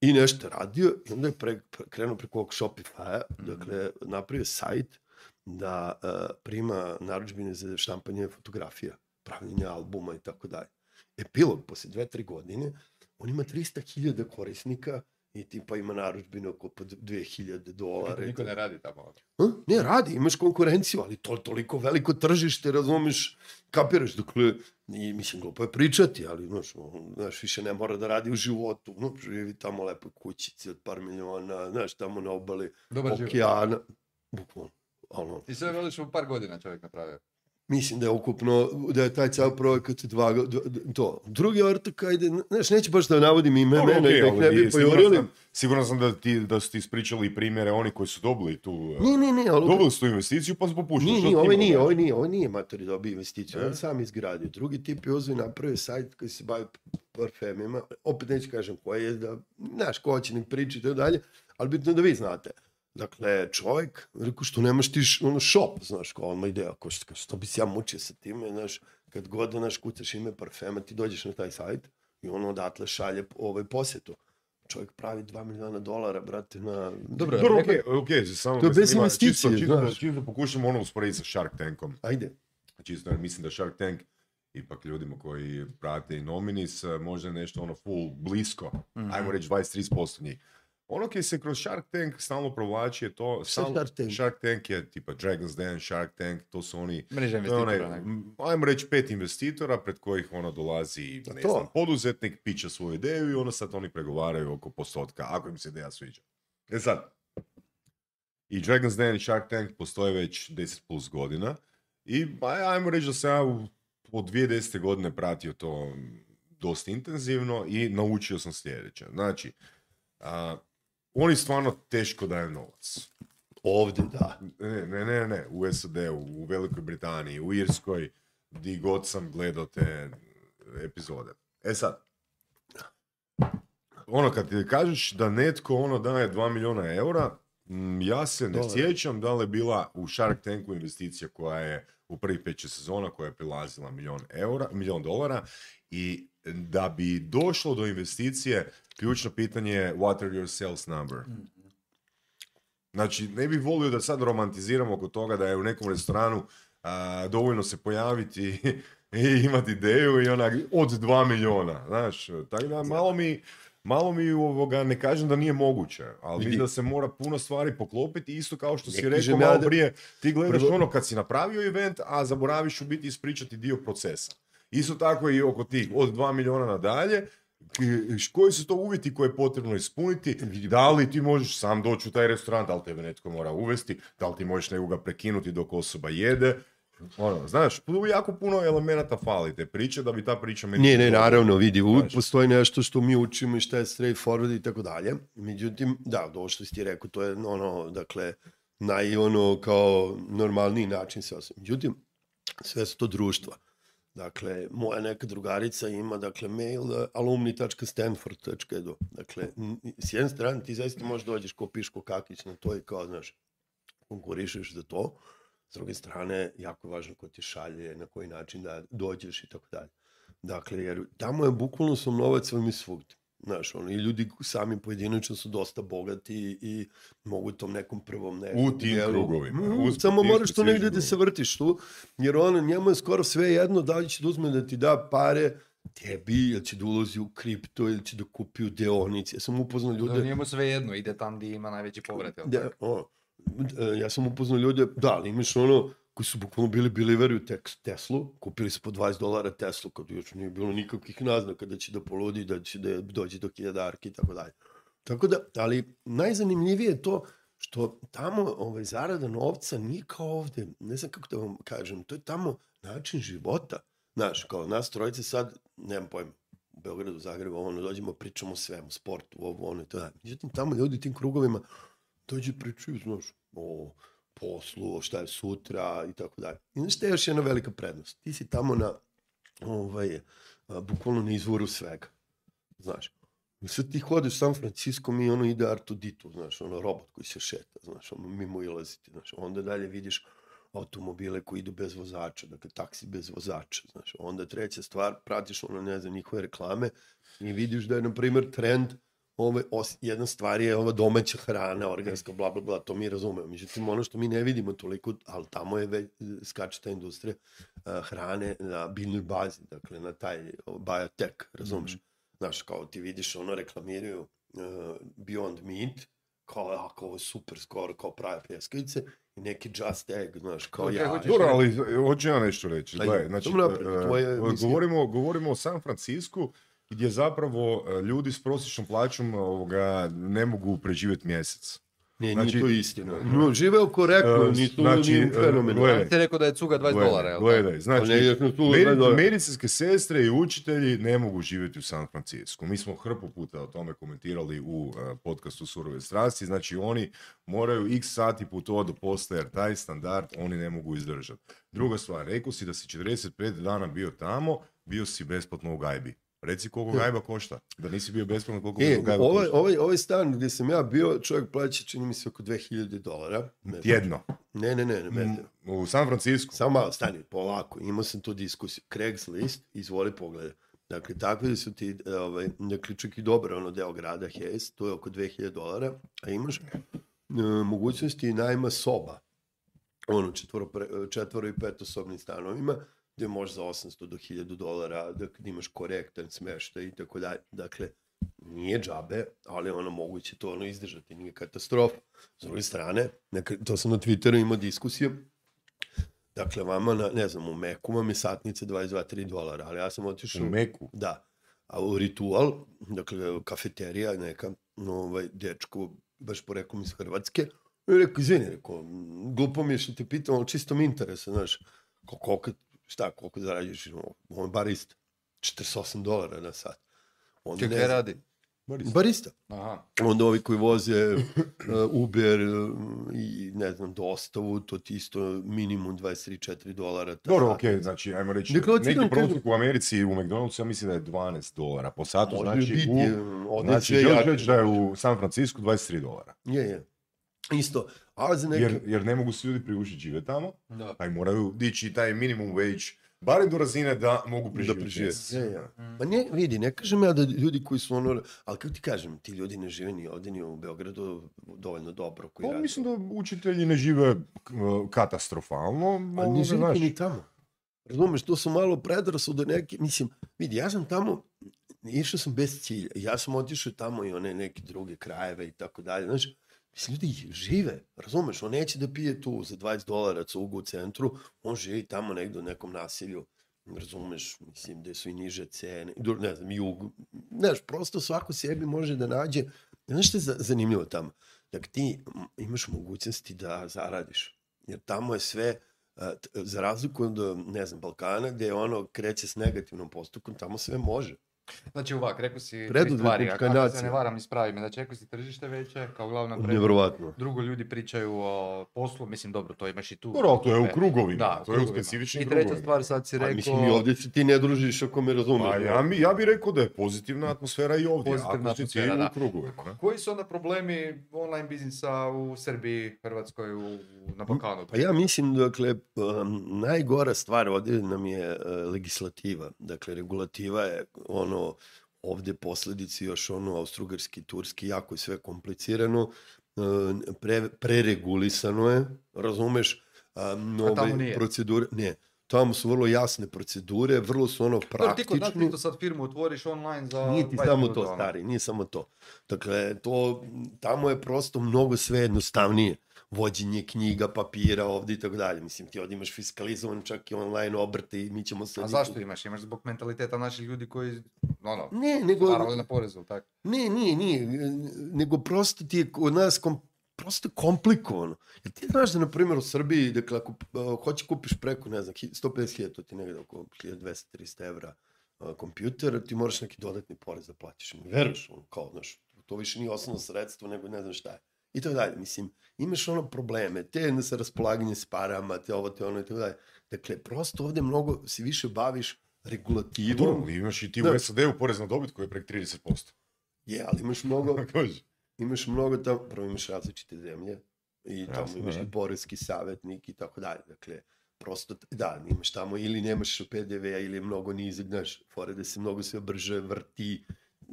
A: i nešto radio i onda je pre, pre- krenuo preko ovog Shopify-a, dakle, napravio sajt da uh, prima narudžbine za štampanje fotografija, pravljenje albuma i tako dalje. Epilog, posle dve, tri godine, on ima 300.000 korisnika i tipa ima narudžbine oko po 2000 dolara.
C: Niko ne radi tamo.
A: A? Ne, radi, imaš konkurenciju, ali to toliko veliko tržište, razumeš, kapiraš, dakle, i, mislim, glupo je pričati, ali, znaš, znaš, više ne mora da radi u životu, no, živi tamo u lepoj kućici od par miliona, znaš, tamo na obali
C: Dobar život.
A: okeana, bukvalno, ono,
C: I sve veliš u par godina čovjek napravio.
A: Mislim da je ukupno, da je taj ceo projekat dva, go- d- d- to. Drugi ortak, ajde, znaš, neću baš da navodim ime,
B: Dobro,
A: mene,
B: okej,
A: da ih ne bi pojurili.
B: Siguran sam da, ti, da su ti ispričali primjere oni koji su dobili tu... e,
A: Ne, ne, ne, ali...
B: Dobili su tu investiciju pa su Što
A: nije,
B: ti
A: ovaj
B: ima
A: nije,
B: da
A: ovaj nije, ovaj nije matori dobio investiciju,
B: E?
A: on sam izgradio. Drugi tip je uzeo i napravio sajt koji se bavi parfemima, opet neću kažem koji je, da, znaš, ko će nek priči i tako dalje, ali bitno da vi znate. Dakle, čovjek, rekao što nemaš ti ono shop, znaš, kao odmah ideja, ko što, što bi se ja mučio sa time, znaš, kad god, znaš, kucaš ime parfema, ti dođeš na taj sajt i ono odatle šalje ovaj posjetu. Čovjek pravi 2 miliona dolara, brate, na...
C: Dobro,
B: Dobro, okej, okej, samo
A: To je bez investicije,
B: čisto, čisto, da-
A: znaš.
B: čisto da pokušam ono usporediti sa Shark Tankom.
A: Ajde.
B: Čisto jer mislim da Shark Tank ipak ljudima koji prate i Nominis eh, možda nešto ono full blisko,
C: Mhm.
B: ajmo reći 20-30% njih. Ono koji se kroz Shark Tank stalno provlači je to... Stalno-
A: Shark Tank?
B: Shark Tank je tipa Dragon's Den, Shark Tank, to su oni...
C: Mreža
B: onaj,
C: investitora.
B: m, ajmo reći pet investitora pred kojih ono dolazi ne
A: to?
B: znam, poduzetnik, piće svoju ideju i onda sad oni pregovaraju oko postotka, ako im se ideja sviđa. E sad, i Dragon's Den i Shark Tank postoje već 10 plus godina i aj- ajmo reći da sam ja od 2010. godine pratio to dosta intenzivno i naučio sam sljedeće. Znači, a, oni stvarno teško daju novac.
A: Ovdje, da.
B: Ne, ne, ne, ne, u SAD-u, u Velikoj Britaniji, u Irskoj, di god sam gledao te epizode. E sad, ono kad ti kažeš da netko ono daje 2 milijuna eura, ja se ne
A: Dolara.
B: sjećam da li je bila u Shark Tanku investicija koja je u pet šest sezona koja je prilazila milijon eura, milijon dolara i da bi došlo do investicije, ključno pitanje je what are your sales number? Znači, ne bih volio da sad romantiziramo oko toga da je u nekom restoranu a, dovoljno se pojaviti i imati ideju i onak od 2 miliona, znaš, tako da malo mi, malo mi ovoga, ne kažem da nije moguće, ali mislim da se mora puno stvari poklopiti, isto kao što si rekao malo
A: da-
B: prije, ti gledaš ono kad si napravio event, a zaboraviš u biti ispričati dio procesa. Isto tako i oko tih od 2 miliona nadalje, koji su to uvjeti koje je potrebno ispuniti, da li ti možeš sam doći u taj restoran, da li tebe netko mora uvesti, da li ti možeš nekoga prekinuti dok osoba jede, ono, znaš, jako puno elemenata fali te priče da bi ta priča meni...
A: Ne, ne, naravno, vidi, uvijek postoji nešto što mi učimo i šta je straight forward i tako dalje. Međutim, da, ovo što si ti rekao, to je ono, dakle, naj ono kao normalniji način sve osim. Međutim, sve su to društva. Dakle, moja neka drugarica ima, dakle, mail uh, alumni.stanford.edu. Dakle, s jedne strane ti zaista možeš dođeš ko piško kakić na to i kao, znaš, konkurišeš za to. S druge strane, jako važno ko ti šalje, na koji način da dođeš i tako dalje. Dakle, jer tamo je bukvalno sam novac vam i svugdje. Znaš, ono, i ljudi sami pojedinačno su dosta bogati i mogu tom nekom prvom ne,
B: U tim
A: dijelu-
B: krugovima,
A: Mm,
B: u
A: samo moraš to negdje da se vrtiš tu, jer on, njemu je skoro sve jedno da li će da uzme da ti da pare tebi, ili će da ulozi u kripto, ili će da kupi u deonici. Ja sam upoznao
C: Da
A: ljude...
C: njemu sve jedno, ide tam gdje ima najveći povrat. jel
A: Da,
C: tako?
A: o, e, ja sam upoznao ljude, da, ali imaš ono, koji su bukvalno bili biliveri u Teslu, kupili su po 20 dolara Teslu, kad još nije bilo nikakvih naznaka da će da poludi, da će da dođe do hiljadarki i tako dalje. Tako da, ali najzanimljivije je to što tamo ovaj, zarada novca nije kao ovde, ne znam kako da vam kažem, to je tamo način života. Znaš, kao nas trojice sad, nemam pojma, u Beogradu, Zagrebu, ono, dođemo, pričamo o svemu, sportu, ovo, ono i to da. Međutim, tamo ljudi tim krugovima dođe pričaju, znaš, o poslu, šta je sutra i tako dalje. I znaš šta je još jedna velika prednost? Ti si tamo na, ovaj, bukvalno na izvoru svega. Znaš, sad ti hodeš u San Francisco, mi ono ide Artudito, znaš, ono robot koji se šeta, znaš, ono mimo ilaziti, znaš, onda dalje vidiš automobile koji idu bez vozača, dakle taksi bez vozača, znaš, onda treća stvar, pratiš ono, ne znam, njihove reklame i vidiš da je, na primjer, trend ove, os, jedna stvar je ova domaća hrana, organska, bla, bla, bla, to mi razumemo. Međutim, ono što mi ne vidimo toliko, ali tamo je već, skače ta industrija uh, hrane na biljnoj bazi, dakle, na taj biotech, razumeš? Mm -hmm. Znaš, kao ti vidiš, ono, reklamiraju uh, Beyond Meat, kao, ako ovo je super skoro, kao prave pljeskavice, i neki Just Egg, znaš, kao
C: Ok,
A: ja.
C: hoćeš
B: Dobro, ali hoću ja nešto reći.
A: Ajde,
B: Gledaj, znači,
A: dobro misli.
B: govorimo, govorimo o San Francisku gdje zapravo e, ljudi s prosječnom plaćom ovoga, ne mogu preživjeti mjesec.
A: Ne,
B: Znači-
A: nije to istina. No, živeo korektno,
B: E,
A: nisu
B: znači,
A: nije
B: e,
A: fenomenalno.
B: gledaj,
C: Ti rekao da je cuga 20
B: Gledaj,
C: dolara, jel?
B: Gledaj, znači,
A: ne, jer smo tu
B: Medi-
A: 20 dolara.
B: medicinske sestre i učitelji ne mogu živjeti u San Francisco. Mi smo hrpu puta o tome komentirali u uh, podcastu Surove strasti. Znači oni moraju x sati putovati do posla jer taj standard oni ne mogu izdržati. Druga stvar, rekao si da si 45 dana bio tamo, bio si besplatno u gajbi. Reci koliko gajba košta. Da nisi bio besplatno, koliko
A: E,
B: gajba
A: ovaj,
B: košta.
A: ovaj, ovaj stan gdje sam ja bio, čovjek plaća, čini mi se, oko 2000 dolara.
B: Tjedno.
A: Ne, ne, ne, ne, ne.
B: Mm, U San Francisco.
A: Samo malo, stani, polako, imao sam tu diskusiju. Craigslist, izvoli pogled. Dakle, takvi su ti, e, ovaj, dakle, čak i dobro, ono deo grada Hayes, to je oko 2000 dolara, a imaš e, mogućnosti najma soba, ono, četvoro, pre, četvoro i petosobnim stanovima, gde možeš za 800 do 1000 dolara, da imaš korektan smeštaj i tako dalje. Dakle, nije džabe, ali ono moguće to ono izdržati, nije katastrofa. S druge strane, neka, to sam na Twitteru imao diskusiju, dakle vama, na, ne znam, u Meku vam je satnica 22-3 dolara, ali ja sam otišao...
B: U Meku.
A: Da. A u ritual, dakle, kafeterija neka, ovaj, dečko, baš porekom iz Hrvatske, i rekao, izvini, rekao, "m, glupo mi je što te pitam, ali čisto mi interesa, znaš, ko, koliko, šta, koliko zarađuješ, on je barista, 48 dolara na sat. Onda
C: Čekaj,
A: ne
C: radi?
A: Barista.
C: Aha.
A: Onda ovi koji voze uh, Uber uh, i ne znam, dostavu, to ti isto minimum 23-4 dolara. ta
B: Dobro,
A: satnica.
B: ok, znači, ajmo reći,
A: Dakle, da
B: neki prosjek u Americi u McDonald'su, ja mislim da je 12 dolara po satu,
A: Može
B: znači,
A: biti,
B: u, znači reći da je u San Francisco 23 dolara.
A: Je, je. Isto. Ali za neke...
B: Jer, jer ne mogu se ljudi priuštiti žive tamo,
C: Da.
B: pa i moraju dići taj minimum wage, barem do razine da mogu
A: da
B: preživjeti.
A: prežive.
B: mjesec.
A: Je, je. Pa ne, vidi, ne kažem ja da ljudi koji su ono, ali kako ti kažem, ti ljudi ne žive ni ovde ni u Beogradu dovoljno dobro koji
B: Pa,
A: rade.
B: mislim da učitelji ne žive katastrofalno,
A: Ali ne žive
B: znaš,
A: ni tamo. Razumeš, to su malo predrasude neke, mislim, vidi, ja sam tamo, išao sam bez cilja, ja sam otišao tamo i one neke druge krajeve i tako dalje, znaš, mislim, ljudi žive, razumeš, on neće da pije tu za 20 dolara cugu u centru, on živi tamo negde u nekom nasilju, razumeš, mislim, gde su i niže cene, ne znam, jug, znaš, prosto svako sebi može da nađe, znaš što je za- zanimljivo tamo? Dakle, ti imaš mogućnosti da zaradiš, jer tamo je sve, za razliku od, ne znam, Balkana, gde ono kreće s negativnom postupkom, tamo sve može.
C: Znači ovak, rekao si tri stvari, ako se ne varam ispravi me, znači rekao si tržište veće kao glavna.
A: Nevjerovatno.
C: Drugo, ljudi pričaju o poslu, mislim dobro, to imaš i tu.
B: Dobro, to je u krugovima,
C: Da,
B: to je u specifičnim
C: I treća stvar, sad si
A: A
C: rekao...
A: mislim, i ovdje se ti ne družiš ako me razumeš.
B: Pa ja, mi, ja bih rekao da je pozitivna atmosfera i ovdje,
C: Pozitivna
B: ako si
C: atmosfera,
B: u
C: da.
B: krugovima.
C: Koji su onda problemi online biznisa u Srbiji, Hrvatskoj, u, na Balkanu?
A: Pa ja mislim, dakle, um, najgora stvar ovdje nam je uh, legislativa. Dakle, regulativa je ono, ovdje posledici još ono, austrugarski, turski, jako je sve komplicirano, uh, pre, preregulisano je, razumeš? Um,
C: nije.
A: procedure, ne, tamo su vrlo jasne procedure, vrlo su ono
C: Dobro, ti kod nas sad firmu otvoriš online za
A: Nije ti
C: 20
A: samo to,
C: ono.
A: stari, nije samo to. Dakle, to, tamo je prosto mnogo sve jednostavnije. Vođenje knjiga, papira, ovdje i tako dalje. Mislim, ti ovdje imaš fiskalizovan čak i online obrte i mi ćemo sad...
C: A zašto imaš? Imaš zbog mentaliteta naših ljudi koji, ono,
A: Ne, nego...
C: parali na porezu, tako?
A: Ne, nije, nije. Nego prosto ti je kod nas kom, prosto komplikovano. Jer ti znaš da, na primjer, u Srbiji, dakle, ako uh, hoće kupiš preko, ne znam, 150.000, to ti negde oko 1200-300 evra uh, kompjuter, ti moraš neki dodatni porez da platiš. Ne veruješ, ono, kao, znaš, to više nije osnovno sredstvo, nego ne znam šta je. I tako dalje. Mislim, imaš ono probleme, te sa raspolaganje s parama, te ovo, te ono i tako dalje. Dakle, prosto ovde mnogo se više baviš
B: I
A: regulativom.
B: dobro, imaš i ti
A: Da.
B: u SAD-u porez na dobit koji je prek 30%.
A: Je, ali imaš mnogo, imaš mnogo tamo, prvo imaš različite zemlje i tamo
B: Jasno,
A: imaš
B: da.
A: i porezki savjetnik i tako dalje. Dakle, prosto, da, imaš tamo ili nemaš PDV-a ili je mnogo nizak, znaš, fore da se mnogo sve brže vrti.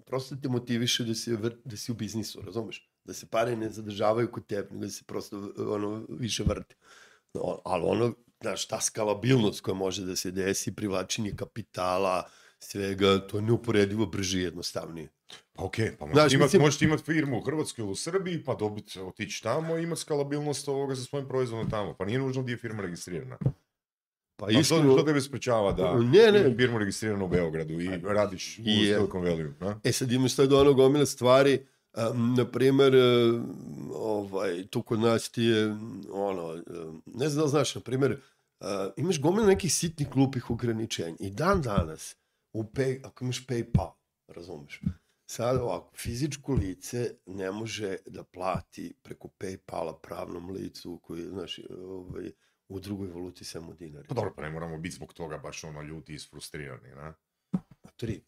A: Prosto te motiviše da si, da si u biznisu, razumeš? Da se pare ne zadržavaju kod tebe, nego da se prosto ono, više vrti. No, ali ono, znaš, ta skalabilnost koja može da se desi, privlačenje kapitala, svega, to je neuporedivo brže i jednostavnije.
B: Pa okej, pa
A: Znaš,
B: možeš imat,
A: mislim-
B: možeš imat firmu u Hrvatskoj ili u Srbiji, pa dobit, otići tamo i imat skalabilnost ovoga sa svojim proizvodom tamo. Pa nije nužno gdje je firma registrirana.
A: Pa
B: Pa što,
A: iskreno,
B: što tebe sprečava da
A: Ne, ne.
B: firmu registriranu u Beogradu i radiš u
A: I je.
B: Silicon Valley, na?
A: E sad imaš sad ono gomile stvari, um, na primer, uh, ovaj, tu kod nas ti je, ono, um, ne znam da znaš, na primer, uh, imaš gomile nekih sitnih glupih ograničenja. I dan danas, u pay, ako imaš PayPal, razumeš, sad ovako, fizičko lice ne može da plati preko PayPala pravnom licu koji, znaš, ovaj, u drugoj valuti samo dinari.
B: Pa dobro, pa ne moramo biti zbog toga baš ono ljuti i isfrustrirani, na?
A: A tri.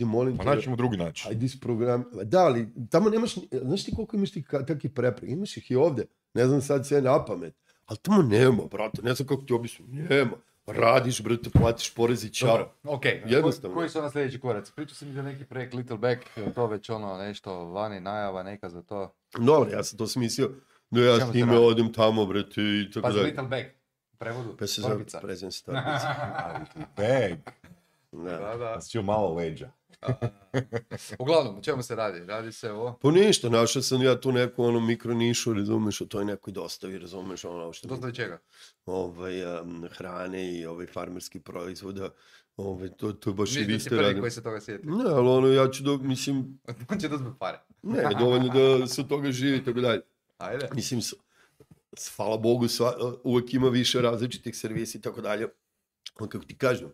A: Ajde, molim
B: Pa naćemo drugi način.
A: Ajde iz program... Da, ali tamo nemaš... Znaš ti koliko imaš ti takih prepreka? Imaš ih i ovde. Ne znam sad sve na pamet. Ali tamo nema, brate. Ne znam kako ti objasnim. Nema. Radiš, brate, platiš porez i čao.
C: Dobro, ok.
A: Jednostavno.
C: Koji su ona sljedeći koraci? Pričao sam mi za neki projekt Little Back, to već ono nešto vani, najava neka za to.
A: Dobro, ja sam to smislio da ja s
C: se
A: njime odem tamo, brate, i tako
C: Pazi,
A: dalje.
C: Little Back, prevodu,
A: Pa se
C: torbica.
A: prezent torbica.
B: Ali ti bag,
A: Da.
C: Da, da.
B: pa si malo leđa.
C: Uglavnom, o čemu se radi? Radi se o...
A: Pa ništa, našao sam ja tu neku ono mikro nišu, razumeš, o toj nekoj dostavi, razumeš, ono što...
C: Dosta čega?
A: ovaj, um, hrane i ovaj farmerski proizvoda, ovaj, to, to baš i vi
C: da
A: ste radili.
C: koji se toga sjeti.
A: Ne, ali ono, ja ću do, mislim,
C: On će da zbog pare.
A: ne, dovoljno da se od toga živi i tako dalje.
C: Ajde.
A: Mislim, hvala Bogu, sva, uvek ima više različitih servisa i tako dalje. Ali kako ti kažem,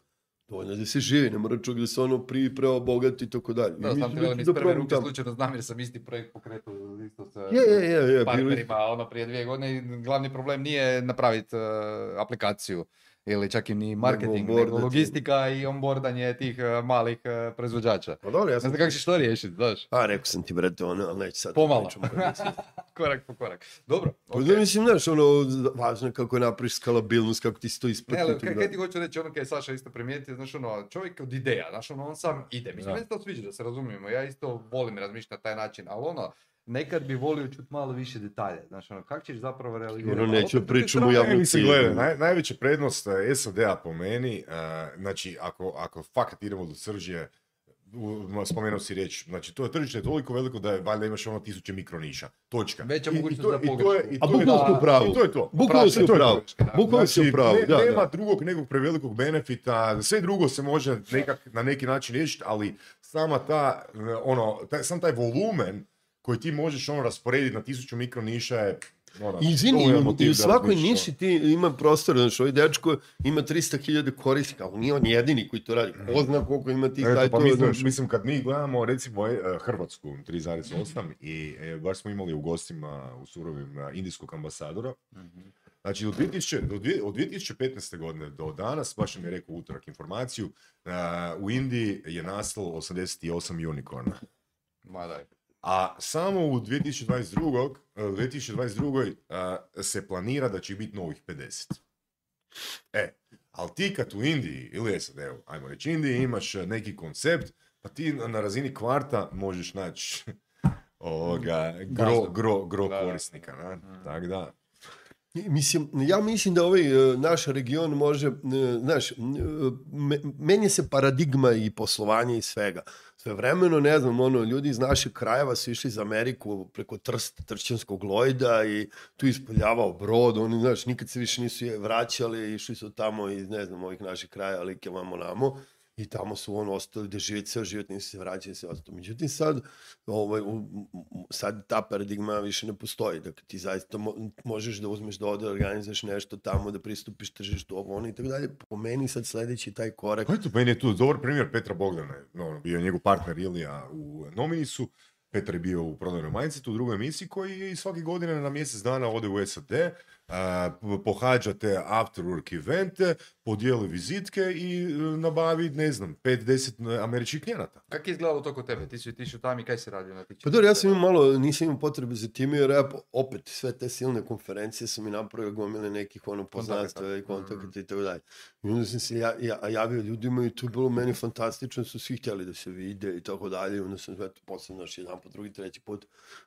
A: dovoljno da se živi, ne mora čovjek da se ono pri preobogati i tako dalje.
C: Da, sam ti velim
A: ću
C: iz
A: da
C: prve ruke slučajno znam jer sam isti projekt pokretao isto sa
A: Je, je, je, je,
C: partnerima, ono prije dvije godine i glavni problem nije napraviti aplikaciju ili čak i ni marketing, nego,
A: onboardati.
C: logistika i onboardanje tih eh, malih eh, proizvođača.
A: pa dobro, ja
C: Ne
A: sam...
C: znam kako ćeš to riješiti, znaš,
A: A, rekao sam ti, brate, ono, ali neću sad.
C: Pomalo.
A: pa
C: korak po korak. Dobro,
A: Pa
C: ok.
A: da, mislim, znaš, ono, važno je kako napraviš skalabilnost, kako ti se to
C: Ne,
A: isprati.
C: ali kaj,
A: dalje.
C: kaj ti hoću reći, ono kaj je Saša isto primijetio, znaš ono, čovjek od ideja, znaš ono, on sam ide. Mislim,
B: Da.
C: meni se to sviđa da se razumijemo, ja isto volim razmišljati na taj način, ali ono, nekad bi volio čuti malo više detalje, znaš ono, kako ćeš zapravo realizirati.
A: Ono, neću pričam u
C: strane-
A: javnom
B: Ne, mislim,
A: cilju.
B: gledaj, naj, najveća prednost eh, SAD-a po meni, eh, znači, ako, ako fakat idemo do ma, spomenuo si riječ, znači to je tržište je toliko veliko da je, valjda imaš ono tisuće mikroniša, točka.
C: Veća
B: I- i
C: mogućnost
B: to-
C: za
B: i to je-
C: pogrešku.
B: i
A: A
B: to je-
A: bukvalno ste u pravu.
B: I to je to.
A: Bukvalno si u
B: je
A: pravu. Bukvalno si u pravu,
B: ne-
A: da,
B: nema
A: da.
B: drugog nekog prevelikog benefita, sve drugo se može nekak, na neki način riješiti, ali sama ta, eh, ono, taj, sam taj volumen koji ti možeš ono rasporediti na tisuću mikroniša je ono,
A: I izvini, i u-
B: da
A: svakoj
B: razmišljaš,
A: niši ti ima prostor, znači ovaj dečko ima 300.000 korisnika, ali nije on jedini koji to radi. Ko zna koliko ima tih
B: Eto, pa mislim,
A: znaš.
B: mislim, kad mi gledamo recimo e, Hrvatsku 3.8 i e, baš smo imali u gostima u surovim indijskog ambasadora. Znači, do 2000, do dvije- od 2015. godine do danas, baš mi je rekao utorak informaciju, e, u Indiji je nastalo 88 unicorna.
C: Ma daj.
B: A samo u 2022. e, 2022. e, se planira da će biti novih 50. E, ali ti kad u Indiji, ili sad, evo, ajmo reći Indiji, imaš e, neki koncept, pa ti na razini kvarta možeš naći ovoga, gro, gro, gro
C: Da, da.
B: korisnika, na? Tak da.
A: Mislim, ja mislim da ovaj e, naš region može, e, znaš, e, me- menja se paradigma i poslovanja i svega. Sve vremeno, ne znam, ono, ljudi iz naših krajeva su išli za Ameriku preko Trst, Tršćanskog Lojda i tu ispoljavao brod, oni, znaš, nikad se više nisu je vraćali, išli su tamo iz, ne znam, ovih naših kraja, like vamo namo, i tamo su ono ostali da žive ceo život, nisu se vraćali se ostalo. Međutim, sad, ovaj, sad ta paradigma više ne postoji. Dakle, ti zaista mo možeš da uzmeš da ode, organizuješ nešto tamo, da pristupiš tržištu, ovo, ono i tako dalje. Po meni sad sledeći taj korak,
B: eto, meni je tu dobar primjer Petra Bogdana. No, bio je njegov partner Ilija u Nominisu. Petar je bio u prodajnoj majici, u drugoj emisiji, koji je i svake godine na mjesec dana ode u SAD, a, p- pohađa te after work evente, podijeli vizitke i e, nabavi, ne znam, 5-10 američkih klijenata.
C: Kako je izgledalo to kod tebe? Ti si otišao tamo i kaj si radio na tih
A: Pa dobro, ja sam imao malo, nisam imao potrebe za time, jer ja opet sve te silne konferencije sam i napravio gomile nekih ono poznanstva i kontakata i tako dalje. I onda sam se ja, ja, javio ljudima i to je bilo meni fantastično, su svi htjeli da se vide i tako dalje. I onda sam eto, posle, znaš, jedan po drugi, treći put,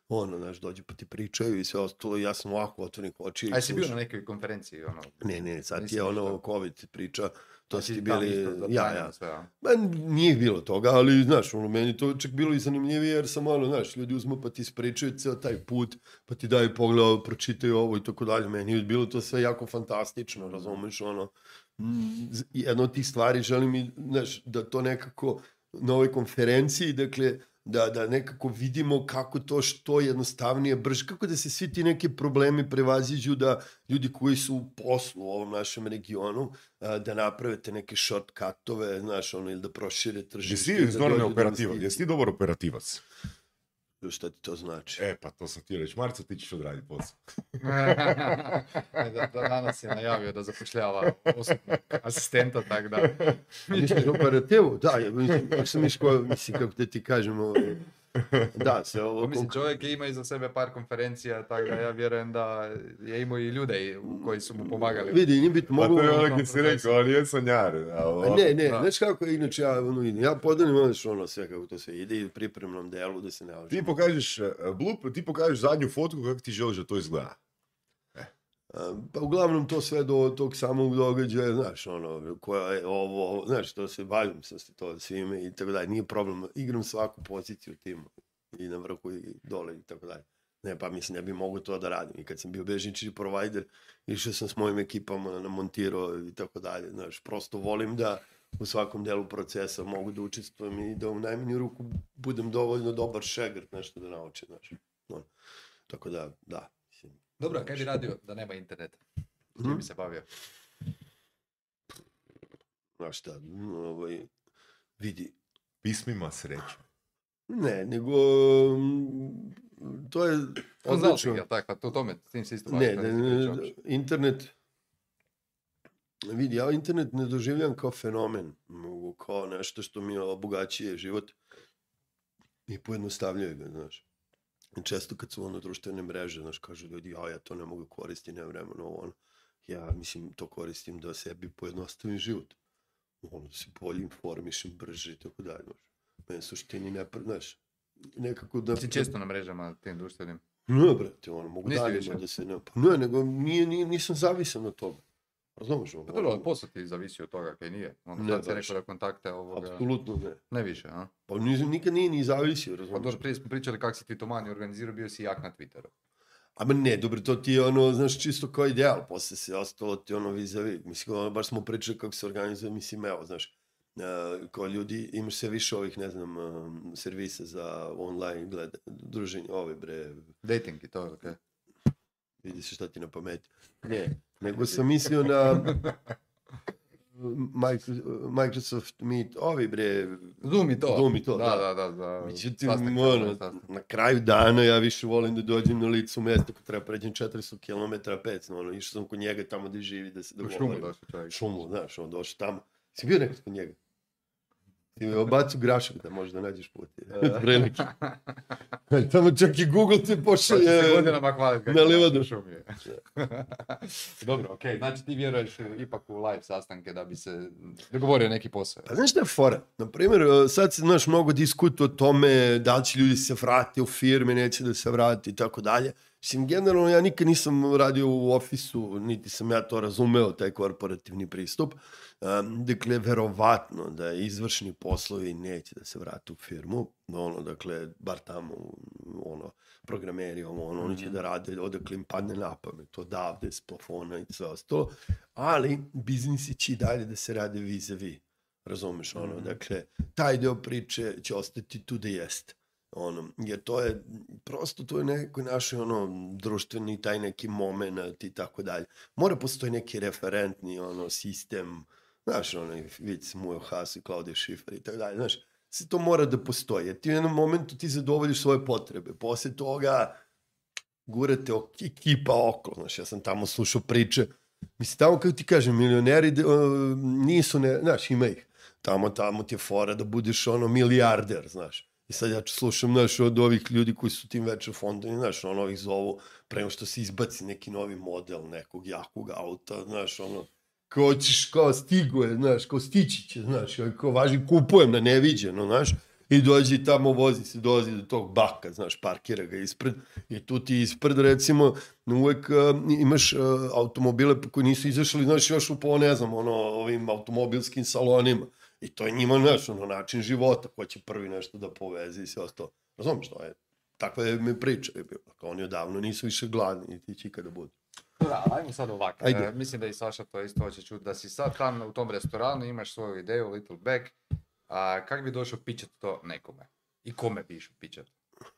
A: ono, znaš, dođu pa ti pričaju i sve ostalo i ja sam ovako otvorenih oči. i
C: Jesi bio na nekoj konferenciji? Ono,
A: Ne, ne, sad je ono COVID priča, to
C: A
A: su
C: ti
A: bili, ja, ja.
C: Sve, a?
A: Ma, nije bilo toga, ali, znaš, ono, meni to čak bilo i zanimljivije, jer sam, ono, znaš, ljudi uzmu pa ti ispričaju ceo taj put, pa ti daju pogled, pročitaju ovo i tako dalje. Meni je bilo to sve jako fantastično, razumeš, ono, jedna od tih stvari želim i, znaš, da to nekako na ovoj konferenciji, dakle, da, da nekako vidimo kako to što jednostavnije, brže, kako da se svi ti neki problemi prevaziđu, da ljudi koji su u poslu u ovom našem regionu, da napravite neke shortcutove, znaš, ono, ili da prošire tržište.
B: Jesi
A: da
B: stvarno
A: dođu do
B: operativac? Jesi ti dobar operativac?
A: Šta ti to znači?
B: E, pa to sam ti reći. Marco, ti ćeš odraditi posao.
C: da, da, danas je najavio da zapošljava osobnog asistenta, tako da...
A: Misliš operativu? Da, ja mislim, ako sam miško, mislim, kako te ti kažem, ovaj, da, se ovo...
C: Pa Mislim, čovjek je imao iza sebe par konferencija, tako da ja vjerujem da je imao i ljude koji su mu pomagali.
A: Vidi, nije biti
B: Pa
A: mogu...
B: to je ono si rekao, on je sanjar.
A: A ne, ne,
C: Da.
A: znaš kako je inače ja ono idem. Ja podelim ono što ono sve kako to sve ide i u pripremnom delu da se ne
B: Ti pokažeš, uh, blup, ti pokažeš zadnju fotku kako ti želiš da to izgleda.
A: Pa uglavnom to sve do tog samog događaja, znaš, ono, koja je ovo, znaš, to se bavim sam se to svime i tako dalje, nije problem, igram svaku poziciju timu i na vrhu i dole i tako dalje. Ne, pa mislim, ne bi mogu to da radim. I kad sam bio bežnički provider, išao sam s mojim ekipama na montirao i tako dalje. Znaš, prosto volim da u svakom delu procesa mogu da učestvujem i da u najmanju ruku budem dovoljno dobar šegrt nešto da naučim, znaš. No. Tako da, da.
C: Dobro, kaj bi radio da nema interneta? S čim bi se bavio?
A: znaš šta, ovaj, vidi,
B: Pismima sreće.
A: ne, nego, m, to je odlično.
C: jel tako? Pa to tome, s tim se isto
A: Ne, ne, ne, internet, vidi, ja internet ne doživljam kao fenomen, nego kao nešto što mi obogaćuje život i pojednostavljuje ga, znaš. Često kad su ono društvene mreže, znaš, kažu ljudi, ja, ja to ne mogu koristiti, ne vremena, ovo, ono. Ja, mislim, to koristim da sebi pojednostavim život. Ono, da se bolje informišem, brže i tako dalje, znaš. Mene suštini ne, znaš, nekako da...
C: Si često na mrežama tim društvenim.
A: Ne, brate, ono, mogu
C: Nisi više?
A: da se ne... Pa ne, nego nije, nije, nisam zavisan od toga. Razumeš? Ono,
C: Pa dobro, ali posao ti zavisi od toga kaj nije. Onda
A: Ne
C: sad si
A: baš.
C: rekao da kontakte ovoga...
A: Apsolutno ne.
C: Ne više, a?
A: Pa nisam, nikad nije ni zavisio,
C: Pa
A: razumeš?
C: dobro, prije smo pričali kako si ti to manje organizirao, bio si jak na Twitteru.
A: A ma ne, dobro, to ti je ono, znaš, čisto kao ideal, posle se ostalo ti ono vizavi. Mislim, ono, baš smo pričali kako se organizuje, mislim, evo, znaš, uh, kao ljudi, imaš sve više ovih, ne znam, um, servisa za online gled, druženje, ove bre,
C: Dating i to, okej.
A: vidi se šta ti na pameti. Ne, nego sam mislio na Micro- Microsoft Meet, ovi bre,
C: Zoom i to.
A: Zoom i to,
C: da.
A: da.
C: Da, da, da.
A: Međutim, ono, na kraju dana ja više volim da dođem na licu mesta ako treba pređem 400 km, 500, ono, išao sam kod njega tamo gde živi da se
C: U
A: dogovorim.
C: šumu došao čovjek.
A: Šumu, znaš, on došao tamo. Si bio nekad kod njega? Ti mi obacu grašak da možeš da nađeš put. Prilike. tamo čak i Google
C: Pa će
A: pošalje.
C: se godinama hvaliti kako
A: na livadu.
C: Dobro, okej, znači ti vjeruješ ipak u live sastanke da bi se dogovorio neki posao.
A: Pa znaš šta je fora? Naprimjer, e, sad se znaš mnogo diskutuje o tome da li će ljudi se vrati u firme, neće da se vrati i tako dalje. Mislim, generalno ja nikad nisam radio u ofisu, niti sam ja to razumeo, taj korporativni pristup. Um, dakle, verovatno da izvršni poslovi neće da se vrate u firmu, ono, dakle, bar tamo, ono, programeri, ono, ono, oni će da rade odakle im padne na pamet, odavde, s plafona i sve ostalo, ali biznisi će i dalje da se rade vis-a-vis, razumeš, ono, dakle, taj deo priče će ostati tu da jeste ono, jer to je, prosto to je neko naš ono, društveni taj neki moment i tako dalje. Mora postoji neki referentni ono, sistem, znaš, onaj vic Mujo Haas i Klaudija Šifer i tako dalje, znaš, se to mora da postoji. Jer ti u jednom momentu ti zadovoljiš svoje potrebe. Posle toga gurate ok, ekipa okolo. Znaš, ja sam tamo slušao priče. Mislim, tamo, kako ti kažem, milioneri uh, nisu, ne, znaš, ima ih. Tamo, tamo ti je fora da budeš ono milijarder, znaš. I sad ja slušam, znaš, od ovih ljudi koji su tim večer fondovi, znaš, ono, ovih zovu, prema što se izbaci neki novi model nekog jakog auta, znaš, ono, kao ćeš, kao stigo je, znaš, kao stići će, znaš, kao važi, kupujem na neviđeno, znaš, i dođe i tamo vozi se, dolazi do tog baka, znaš, parkira ga ispred i tu ti ispred, recimo, uvek uh, imaš uh, automobile koji nisu izašli, znaš, još u po, ne znam, ono, ovim automobilskim salonima. I to je njima, znaš, ono, način života, ko će prvi nešto da poveze i sve ostalo. Razumiješ, to je, takva je mi priča. Dakle, oni odavno nisu više gladni, i ti će ikada budu.
C: Da, ajmo sad ovako.
A: Ajde.
C: E, mislim da i Saša to isto hoće čuti, da si sad tam u tom restoranu, imaš svoju ideju, Little Bag, a kako bi došao pičat to nekome? I kome bi išao pičat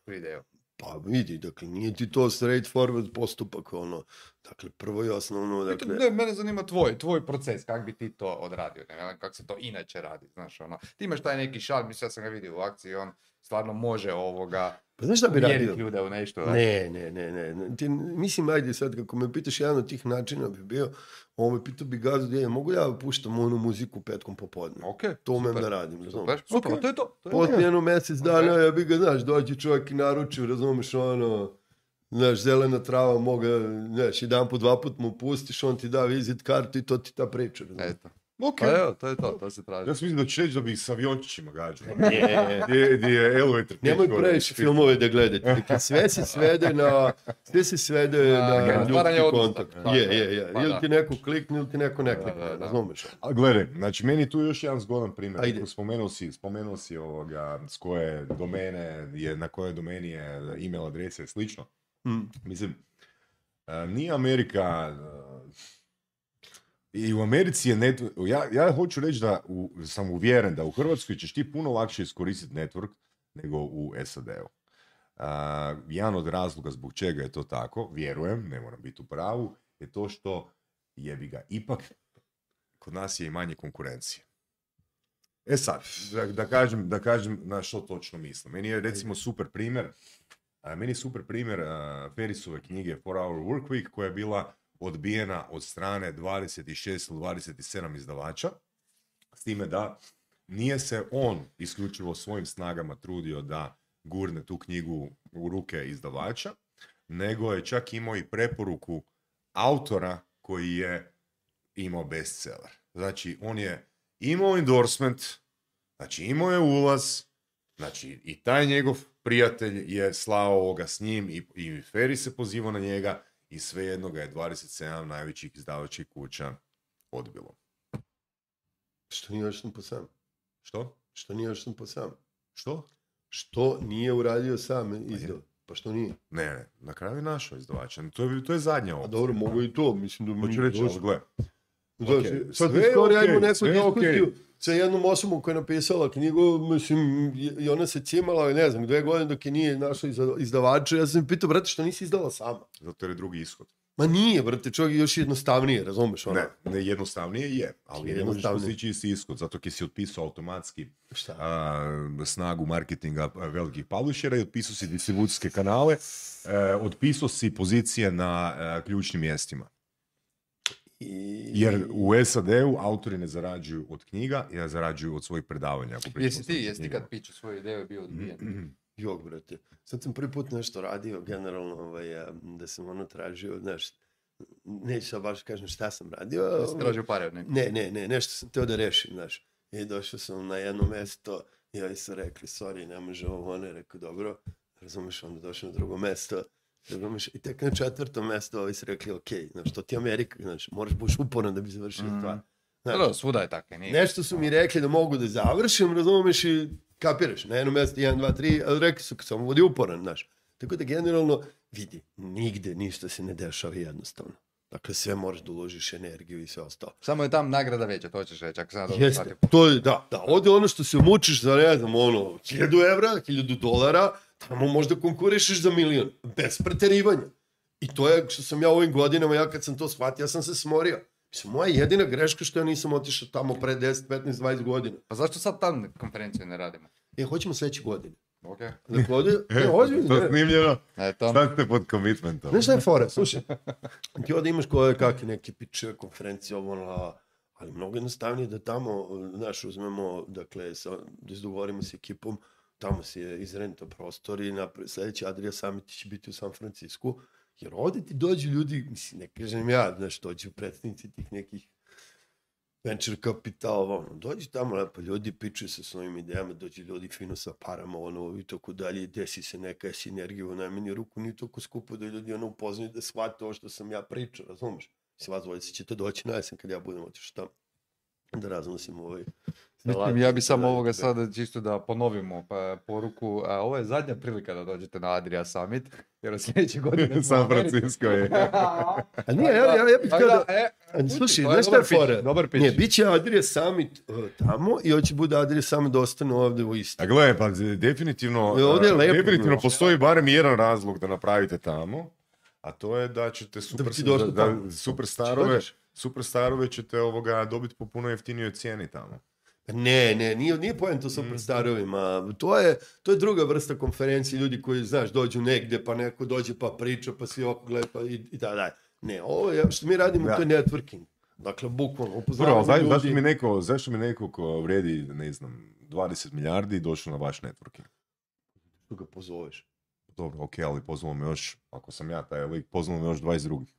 C: tu ideju?
A: Pa vidi, dakle, nije ti to straightforward postupak, ono, dakle, prvo i osnovno,
C: Dakle, ne, mene zanima tvoj, tvoj proces, kako bi ti to odradio, ne znam kako se to inače radi, znaš, ono, ti imaš taj neki šal, mislim, ja sam ga vidio u akciji, on stvarno može ovoga,
A: pa znaš šta bi radio?
C: ljude u nešto, da?
A: Ne, ne, ne, ne. Ti, mislim, ajde sad, kako me pitaš, jedan od tih načina bi bio, ovaj, pitao bi gazu, da je, mogu ja puštam onu muziku petkom popodne?
C: Ok,
A: To umem da radim, razumeš?
C: Super, super,
A: Ok.
C: to je to. to je
A: jedno mesec dana, ja bi ga, znaš, dođe čovjek i naruči, razumeš, ono, znaš, zelena trava moga, znaš, jedan put, dva put mu pustiš, on ti da vizit kartu i to ti ta priča, razumeš?
C: Eto.
B: Ok.
C: Pa evo, to je to, to se traži.
B: Ja sam mislim da će reći da bi s aviončićima gađao.
A: Je,
B: Gdje, gdje je elevator.
A: Nemoj
B: pitch gore.
A: previše filmove da gledate. Dakle, sve se svede na, sve se svede
C: Na
A: na ljudski kontakt.
C: Tako
A: Je,
C: je.
A: je.
C: Pa
A: Ili
C: da.
A: ti neko klikne, ili ti neko ne
C: Da,
A: klikne,
C: da, da.
A: razumeš?
B: A gledaj, znači meni tu još jedan zgodan primjer.
A: Ajde.
B: Spomenuo si, spomenuo si ovoga, s koje domene, je, na kojoj domeni je email adrese i slično.
A: Mm.
B: Mislim, a, nije Amerika, i u Americi je net, ja, ja hoću reći da u, sam uvjeren da u Hrvatskoj ćeš ti puno lakše iskoristiti network nego u SAD-u. A, jedan od razloga zbog čega je to tako, vjerujem, ne moram biti u pravu, je to što jebi ga ipak kod nas je i manje konkurencije. E sad, da, da kažem, da kažem na što točno mislim. Meni je recimo super primjer, a, meni je super primjer a, Ferrisove knjige 4 Hour Work Week koja je bila odbijena od strane 26 ili 27 izdavača, s time da nije se on isključivo svojim snagama trudio da gurne tu knjigu u ruke izdavača, nego je čak imao i preporuku autora koji je imao bestseller. Znači, on je imao endorsement, znači imao je ulaz, znači i taj njegov prijatelj je slao ovoga s njim i, i Ferry se pozivao na njega i svejedno ga je 27 najvećih izdavačkih kuća odbilo.
A: Što nije još po sam?
B: Što?
A: Što nije još po sam?
B: Što?
A: Što nije uradio sam izdao? Pa što nije?
B: Ne, ne, na kraju je našao izdavača. To je, to je zadnja
A: A
B: opcija.
A: dobro, mogu i to, mislim da mi...
B: Hoću reći, gle,
A: Znaš,
B: Ok,
A: sad
B: sve
A: skoro ja
B: okej,
A: imao neku diskusiju sa jednom osobom koja je napisala knjigu, mislim, i ona se cimala, ne znam, dve godine dok je nije našla izda- izdavača, ja sam je pitao, brate, što nisi izdala sama?
B: zato je drugi ishod.
A: Ma nije, brate, čovjek je još jednostavnije, razumeš? Ono?
B: Ne, ne jednostavnije je, ali ne možeš postići isti ishod, zato jer si otpisao automatski
A: Šta?
B: a, snagu marketinga a, velikih publishera i otpisao si distribucijske kanale, e, otpisao si pozicije na e, ključnim mjestima.
A: I...
B: Jer u SAD-u autori ne zarađuju od knjiga, ja zarađuju od svojih predavanja. Ako
C: Jesi ti, jesi ti kad piću svoju ideju bio odbijen?
A: Jok, brate. Sad sam prvi put nešto radio, generalno, ovaj, da sam ono tražio, znaš, neću sad baš kažem šta sam radio.
C: Da si tražio pare od nekog.
A: Ne, ne, ne, nešto sam teo da rešim, znaš. I došao sam na jedno mesto i oni su rekli, sorry, ne može ovo, ono je rekao, dobro, razumeš, onda došao na drugo mesto, razumeš, i tek na četvrto mesto ovi su rekli, ok, znaš, to ti Amerika, znaš, moraš buš uporan da bi završio
C: Mhm.
A: stvar.
C: Da,
A: Znaš,
C: da, svuda je tako, nije.
A: nešto su mi rekli da mogu da završim, razumeš, i kapiraš, na jedno mesto, 1, 2, 3, ali rekli su, samo budi uporan, znaš. Tako da generalno, vidi, nigde ništa se ne dešava jednostavno. Dakle, sve moraš da uložiš energiju i sve ostalo.
C: Samo je tam nagrada veća, to ćeš reći, ako sam dobro
A: Jeste, to je, da, da, ovde ono što se mučiš za, ne znam, ono, 1000 evra, 1000 dolara, tamo možda konkurišeš za milion, bez preterivanja. I to je što sam ja u ovim godinama, ja kad sam to shvatio, ja sam se smorio. Mislim, moja jedina greška što ja nisam otišao tamo pre 10, 15, 20 godina.
C: Pa zašto sad tam konferenciju ne radimo?
A: E, hoćemo sledeće godine.
C: Ok.
A: Dakle,
B: E,
A: ne, ozbiljno,
B: to
A: ne.
B: snimljeno.
C: Eto.
B: Sad ste pod commitmentom.
A: Znaš šta je fora? Slušaj, ti ovdje imaš koje kakve neke piče, konferencije, ovo, ono, ali mnogo jednostavnije da tamo, znaš, uzmemo, dakle, sa, da se dogovorimo s ekipom, tamo se je izrenta prostor i napre, sledeći Adria Summit će biti u San Francisku, jer ovde ti dođu ljudi, mislim, ne kažem ja, znaš, dođu predstavnici tih nekih venture capital, ono, dođi tamo lepo, ljudi pričaju sa svojim idejama, dođu ljudi fino sa parama, ono, i tako dalje, desi se neka sinergija u najmanju ruku, nije toliko skupo da ljudi ono upoznaju da shvate ovo što sam ja pričao, razumeš? Mislim, vas dvojica ćete doći na jesen kad ja budem otišao tamo da raznosim ovaj...
C: Mislim, ja bi samo
A: da,
C: ovoga
A: da.
C: sada čisto da ponovimo pa, poruku. A, ovo je zadnja prilika da dođete na Adria Summit, jer od sljedeće godine...
B: San. Francisco je.
A: A nije, ja, ja, ja bih
C: Tako
A: htio
C: da,
A: da...
C: e,
A: Slušaj,
C: je
A: znaš šta je fora?
C: Dobar pitch.
A: Nije, bit će Adria Summit uh, tamo i hoće bude Adria Summit da ostane ovde u isto.
B: A gle, pa definitivno,
A: E, ovdje je
B: a,
A: lepo,
B: definitivno
A: znaš.
B: postoji barem jedan razlog da napravite tamo, a to je da ćete super,
A: bi ti
B: da,
A: tamo.
B: super starove, super starove ćete ovoga dobiti po puno jeftinijoj cijeni tamo.
A: Ne, ne, nije, nije poenta sa
B: Mm.
A: predstarovima. To je, to je druga vrsta konferencije, ljudi koji, znaš, dođu negde, pa neko dođe pa priča, pa svi oko gleda, pa i, i da, da. Ne, ovo je, što mi radimo,
B: Da.
A: to je networking. Dakle, bukvalno, upoznavamo ljudi.
B: zašto, mi neko, zašto mi neko ko vredi, ne znam, 20 milijardi došao na vaš networking?
A: Što ga pozoveš.
B: Dobro, ok, ali pozvamo me još, ako sam ja taj lik, pozvamo me još 20 drugih.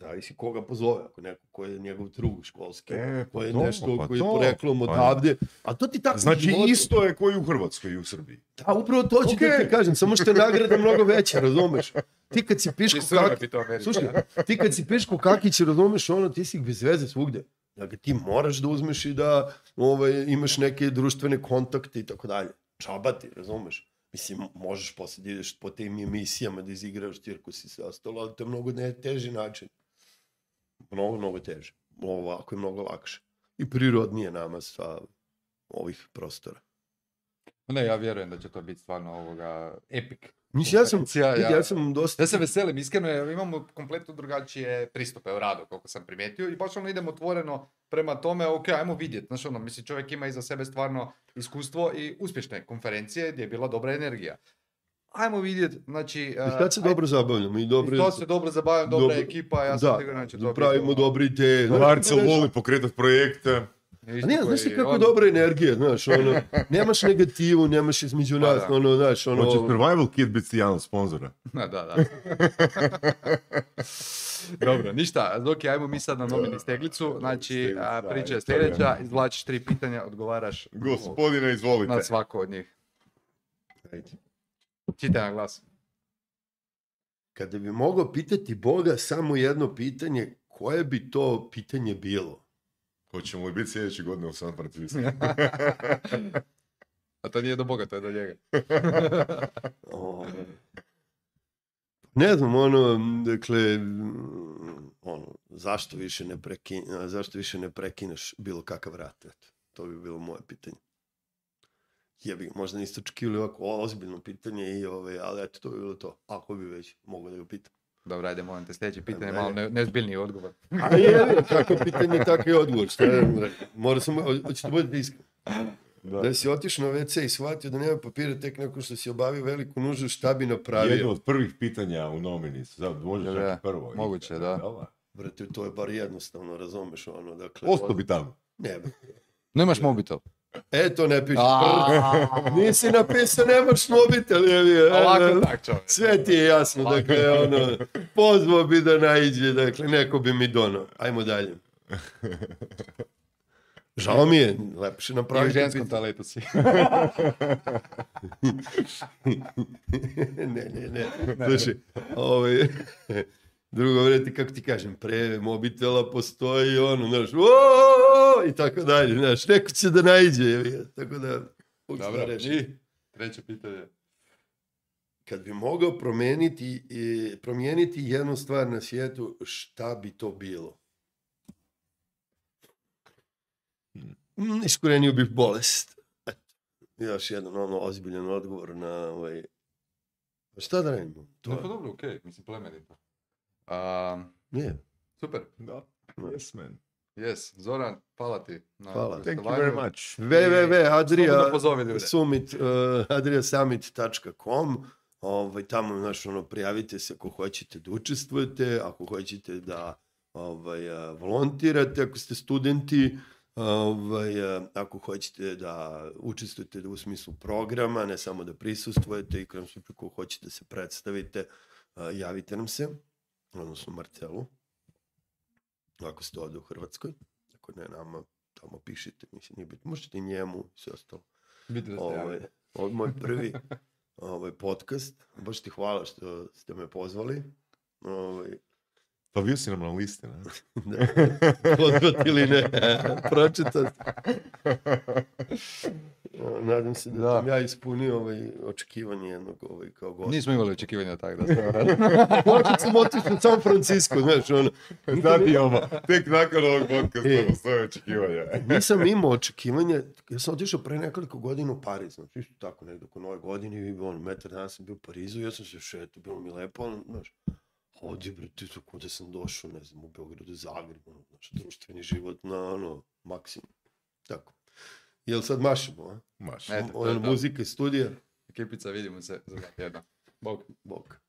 A: Zavisi koga pozove, ako neko ko je njegov drug školski,
B: E, pa
A: ko je
B: to,
A: nešto,
B: pa
A: koji je poreklom
B: Pa
A: odavde, a to ti tako
B: Znači
A: životu-
B: isto je koji u Hrvatskoj i u Srbiji.
A: Da, upravo to ću da
B: Okej.
A: ti kažem, samo što je nagrada mnogo veća, razumeš? Ti kad si piško
C: Srbe
A: kak...
C: bi to Americi.
A: Slušaj, ti kad si piško kakić, razumeš ono, ti si bez veze svugde. Dakle, ti moraš da uzmeš i da ovaj, imaš neke društvene kontakte i tako dalje. Čaba ti, razumeš? Mislim, možeš posle da ideš po tim emisijama da izigraš cirkus i sve ostalo, ali to je mnogo ne, teži način. Mnogo, mnogo teže. Ovako je mnogo lakše. I prirodnije nama sa ovih prostora.
C: Ne, ja vjerujem da će to biti stvarno ovoga epic.
A: Mislim, ja sam, vidi, ja sam dosta...
C: Ja se veselim, iskreno, jer imamo kompletno drugačije pristupe u radu, koliko sam primijetio, i baš ono idem otvoreno prema tome, ok, ajmo vidjeti, znaš ono, mislim, čovjek ima iza sebe stvarno iskustvo i uspješne konferencije gdje je bila dobra energija. Ajmo vidjeti, znači...
A: I sad se dobro zabavljamo i dobro...
C: i to se dobro zabavljam, dobra
A: dobro-
C: ekipa, ja sam
A: da,
C: da to
A: da
C: biti
A: pravimo dobri te...
B: Marcel voli pokretat projekte.
C: Isto
A: A ne, znaš ti kako
C: on-
A: dobra energija, znaš, ono, nemaš negativu, nemaš između
C: Pa
A: nas,
C: da.
A: ono, znaš, ono...
B: Hoće Survival Kit biti jedan od sponzora.
C: Da, da, da. Dobro, ništa, dok ajmo mi sad na nomini steglicu, znači a, priča je sljedeća, izvlačiš tri pitanja, odgovaraš
B: Gospodine, izvolite.
C: na svako od njih. Čitaj na glas.
A: Kada bi mogao pitati Boga samo jedno pitanje, koje bi to pitanje bilo?
B: Hoćemo li biti sljedeće godine u San Francisco?
C: A to nije do Boga, to je do njega.
A: Ne znam, ono, dakle, ono, zašto više ne, prekin, zašto više ne prekineš bilo kakav rat? Eto, to bi bilo moje pitanje. Jebi, ga, možda niste očekivali ovako ozbiljno pitanje, i, ove, ali eto, to bi bilo to. Ako bi već mogao da ga pitam.
C: Dobro, ajde, molim te, sljedeće pitanje, malo ne, nezbiljniji odgovor.
A: A je, kako pitanje, tako je odgovor. Šta je, mora sam, hoćete budete iskren.
B: Da.
A: Da si otišao na WC i shvatio da nema papira tek nakon što si obavio veliku nuždu, šta bi
B: Jedno
A: napravio?
B: od prvih pitanja u nominicu. Sad, može
C: Da,
B: čak
C: da,
B: i prvo.
C: moguće,
B: Jel
C: da.
A: Brate, to je bar jednostavno, razumeš, ono, dakle...
B: Ostao bi tamo.
A: Ne.
C: Nemaš mobitel.
A: E, to ne piše.
C: A,
A: Nisi napisao, nemaš mobitel, jevi. je.
C: Ovako tak čovjek.
A: Sve ti je jasno, dakle, ono, pozvao bi da naiđe, dakle, neko bi mi donao. Ajmo dalje. Žao mi je, lepše
C: I u
A: napraviti.
C: ženskom toaletu si.
A: ne, ne, ne. Slušaj, ovaj, drugo vreti, kako ti kažem, pre mobitela postoji ono, znaš, i tako dalje, znaš, neko će da ga, tako da,
C: Dobro, i treće pitanje.
A: Kad bi mogao promeniti, i, promijeniti jednu stvar na svijetu, šta bi to bilo? Mm, Iskorenio bih bolest. Još jedan ono ozbiljan odgovor na ovaj... Šta da radimo? To
C: To pa dobro, okej, mislim plemenito. A,
A: nije.
C: super,
B: Da. Yes, man.
C: yes, Zoran, hvala ti. Na
A: Hvala.
B: Thank you very much.
A: www.adria
C: Slobodno pozovi ljude.
A: summit, uh, adriasummit.com ovaj, tamo, znaš, ono, prijavite se ako hoćete da učestvujete, ako hoćete da ovaj, a, volontirate, ako ste studenti, ovaj, a, ako hoćete da učestvujete u smislu programa, ne samo da prisustvujete i slučaju ako hoćete da se predstavite, javite nam se, odnosno Marcelu, ako ste ovde u Hrvatskoj, ako ne nama, tamo pišite, mislim, nije bitno, možete i njemu, sve ostalo.
C: Biti da ste
A: Ovaj, je moj prvi ovaj, podcast. Baš ti hvala što ste me pozvali. Ovaj,
B: Pa bio si nam na listi, ne?
A: da, pozvati ili ne, pročitati. Nadam se da,
C: Da.
A: sam ja ispunio ovaj, očekivanje jednog ovaj, kao gost.
C: Nismo imali očekivanja tako da se...
A: Možda sam otišao u San Francisco, znaš, ono.
B: Znati ovo, tek nakon ovog podcasta
A: E.
B: postoje očekivanja.
A: Nisam imao očekivanja, ja sam otišao pre nekoliko godina u Pariz, znači isto tako negdje oko nove godine, i on, metar dana sam bio u Parizu, ja sam se šetao, bilo mi lepo, ono, znaš, ovdje, bre, ti su kuda sam došao, ne znam, u Beogradu, Zagrebu, ono, znaš, društveni život na, ono, maksimum. Tako. Jel sad mašemo, a?
B: Maš.
C: Eto, to je
A: Ono,
C: to.
A: muzika i studija,
C: Ekipica, vidimo se za tjedna. Bog.
A: bok.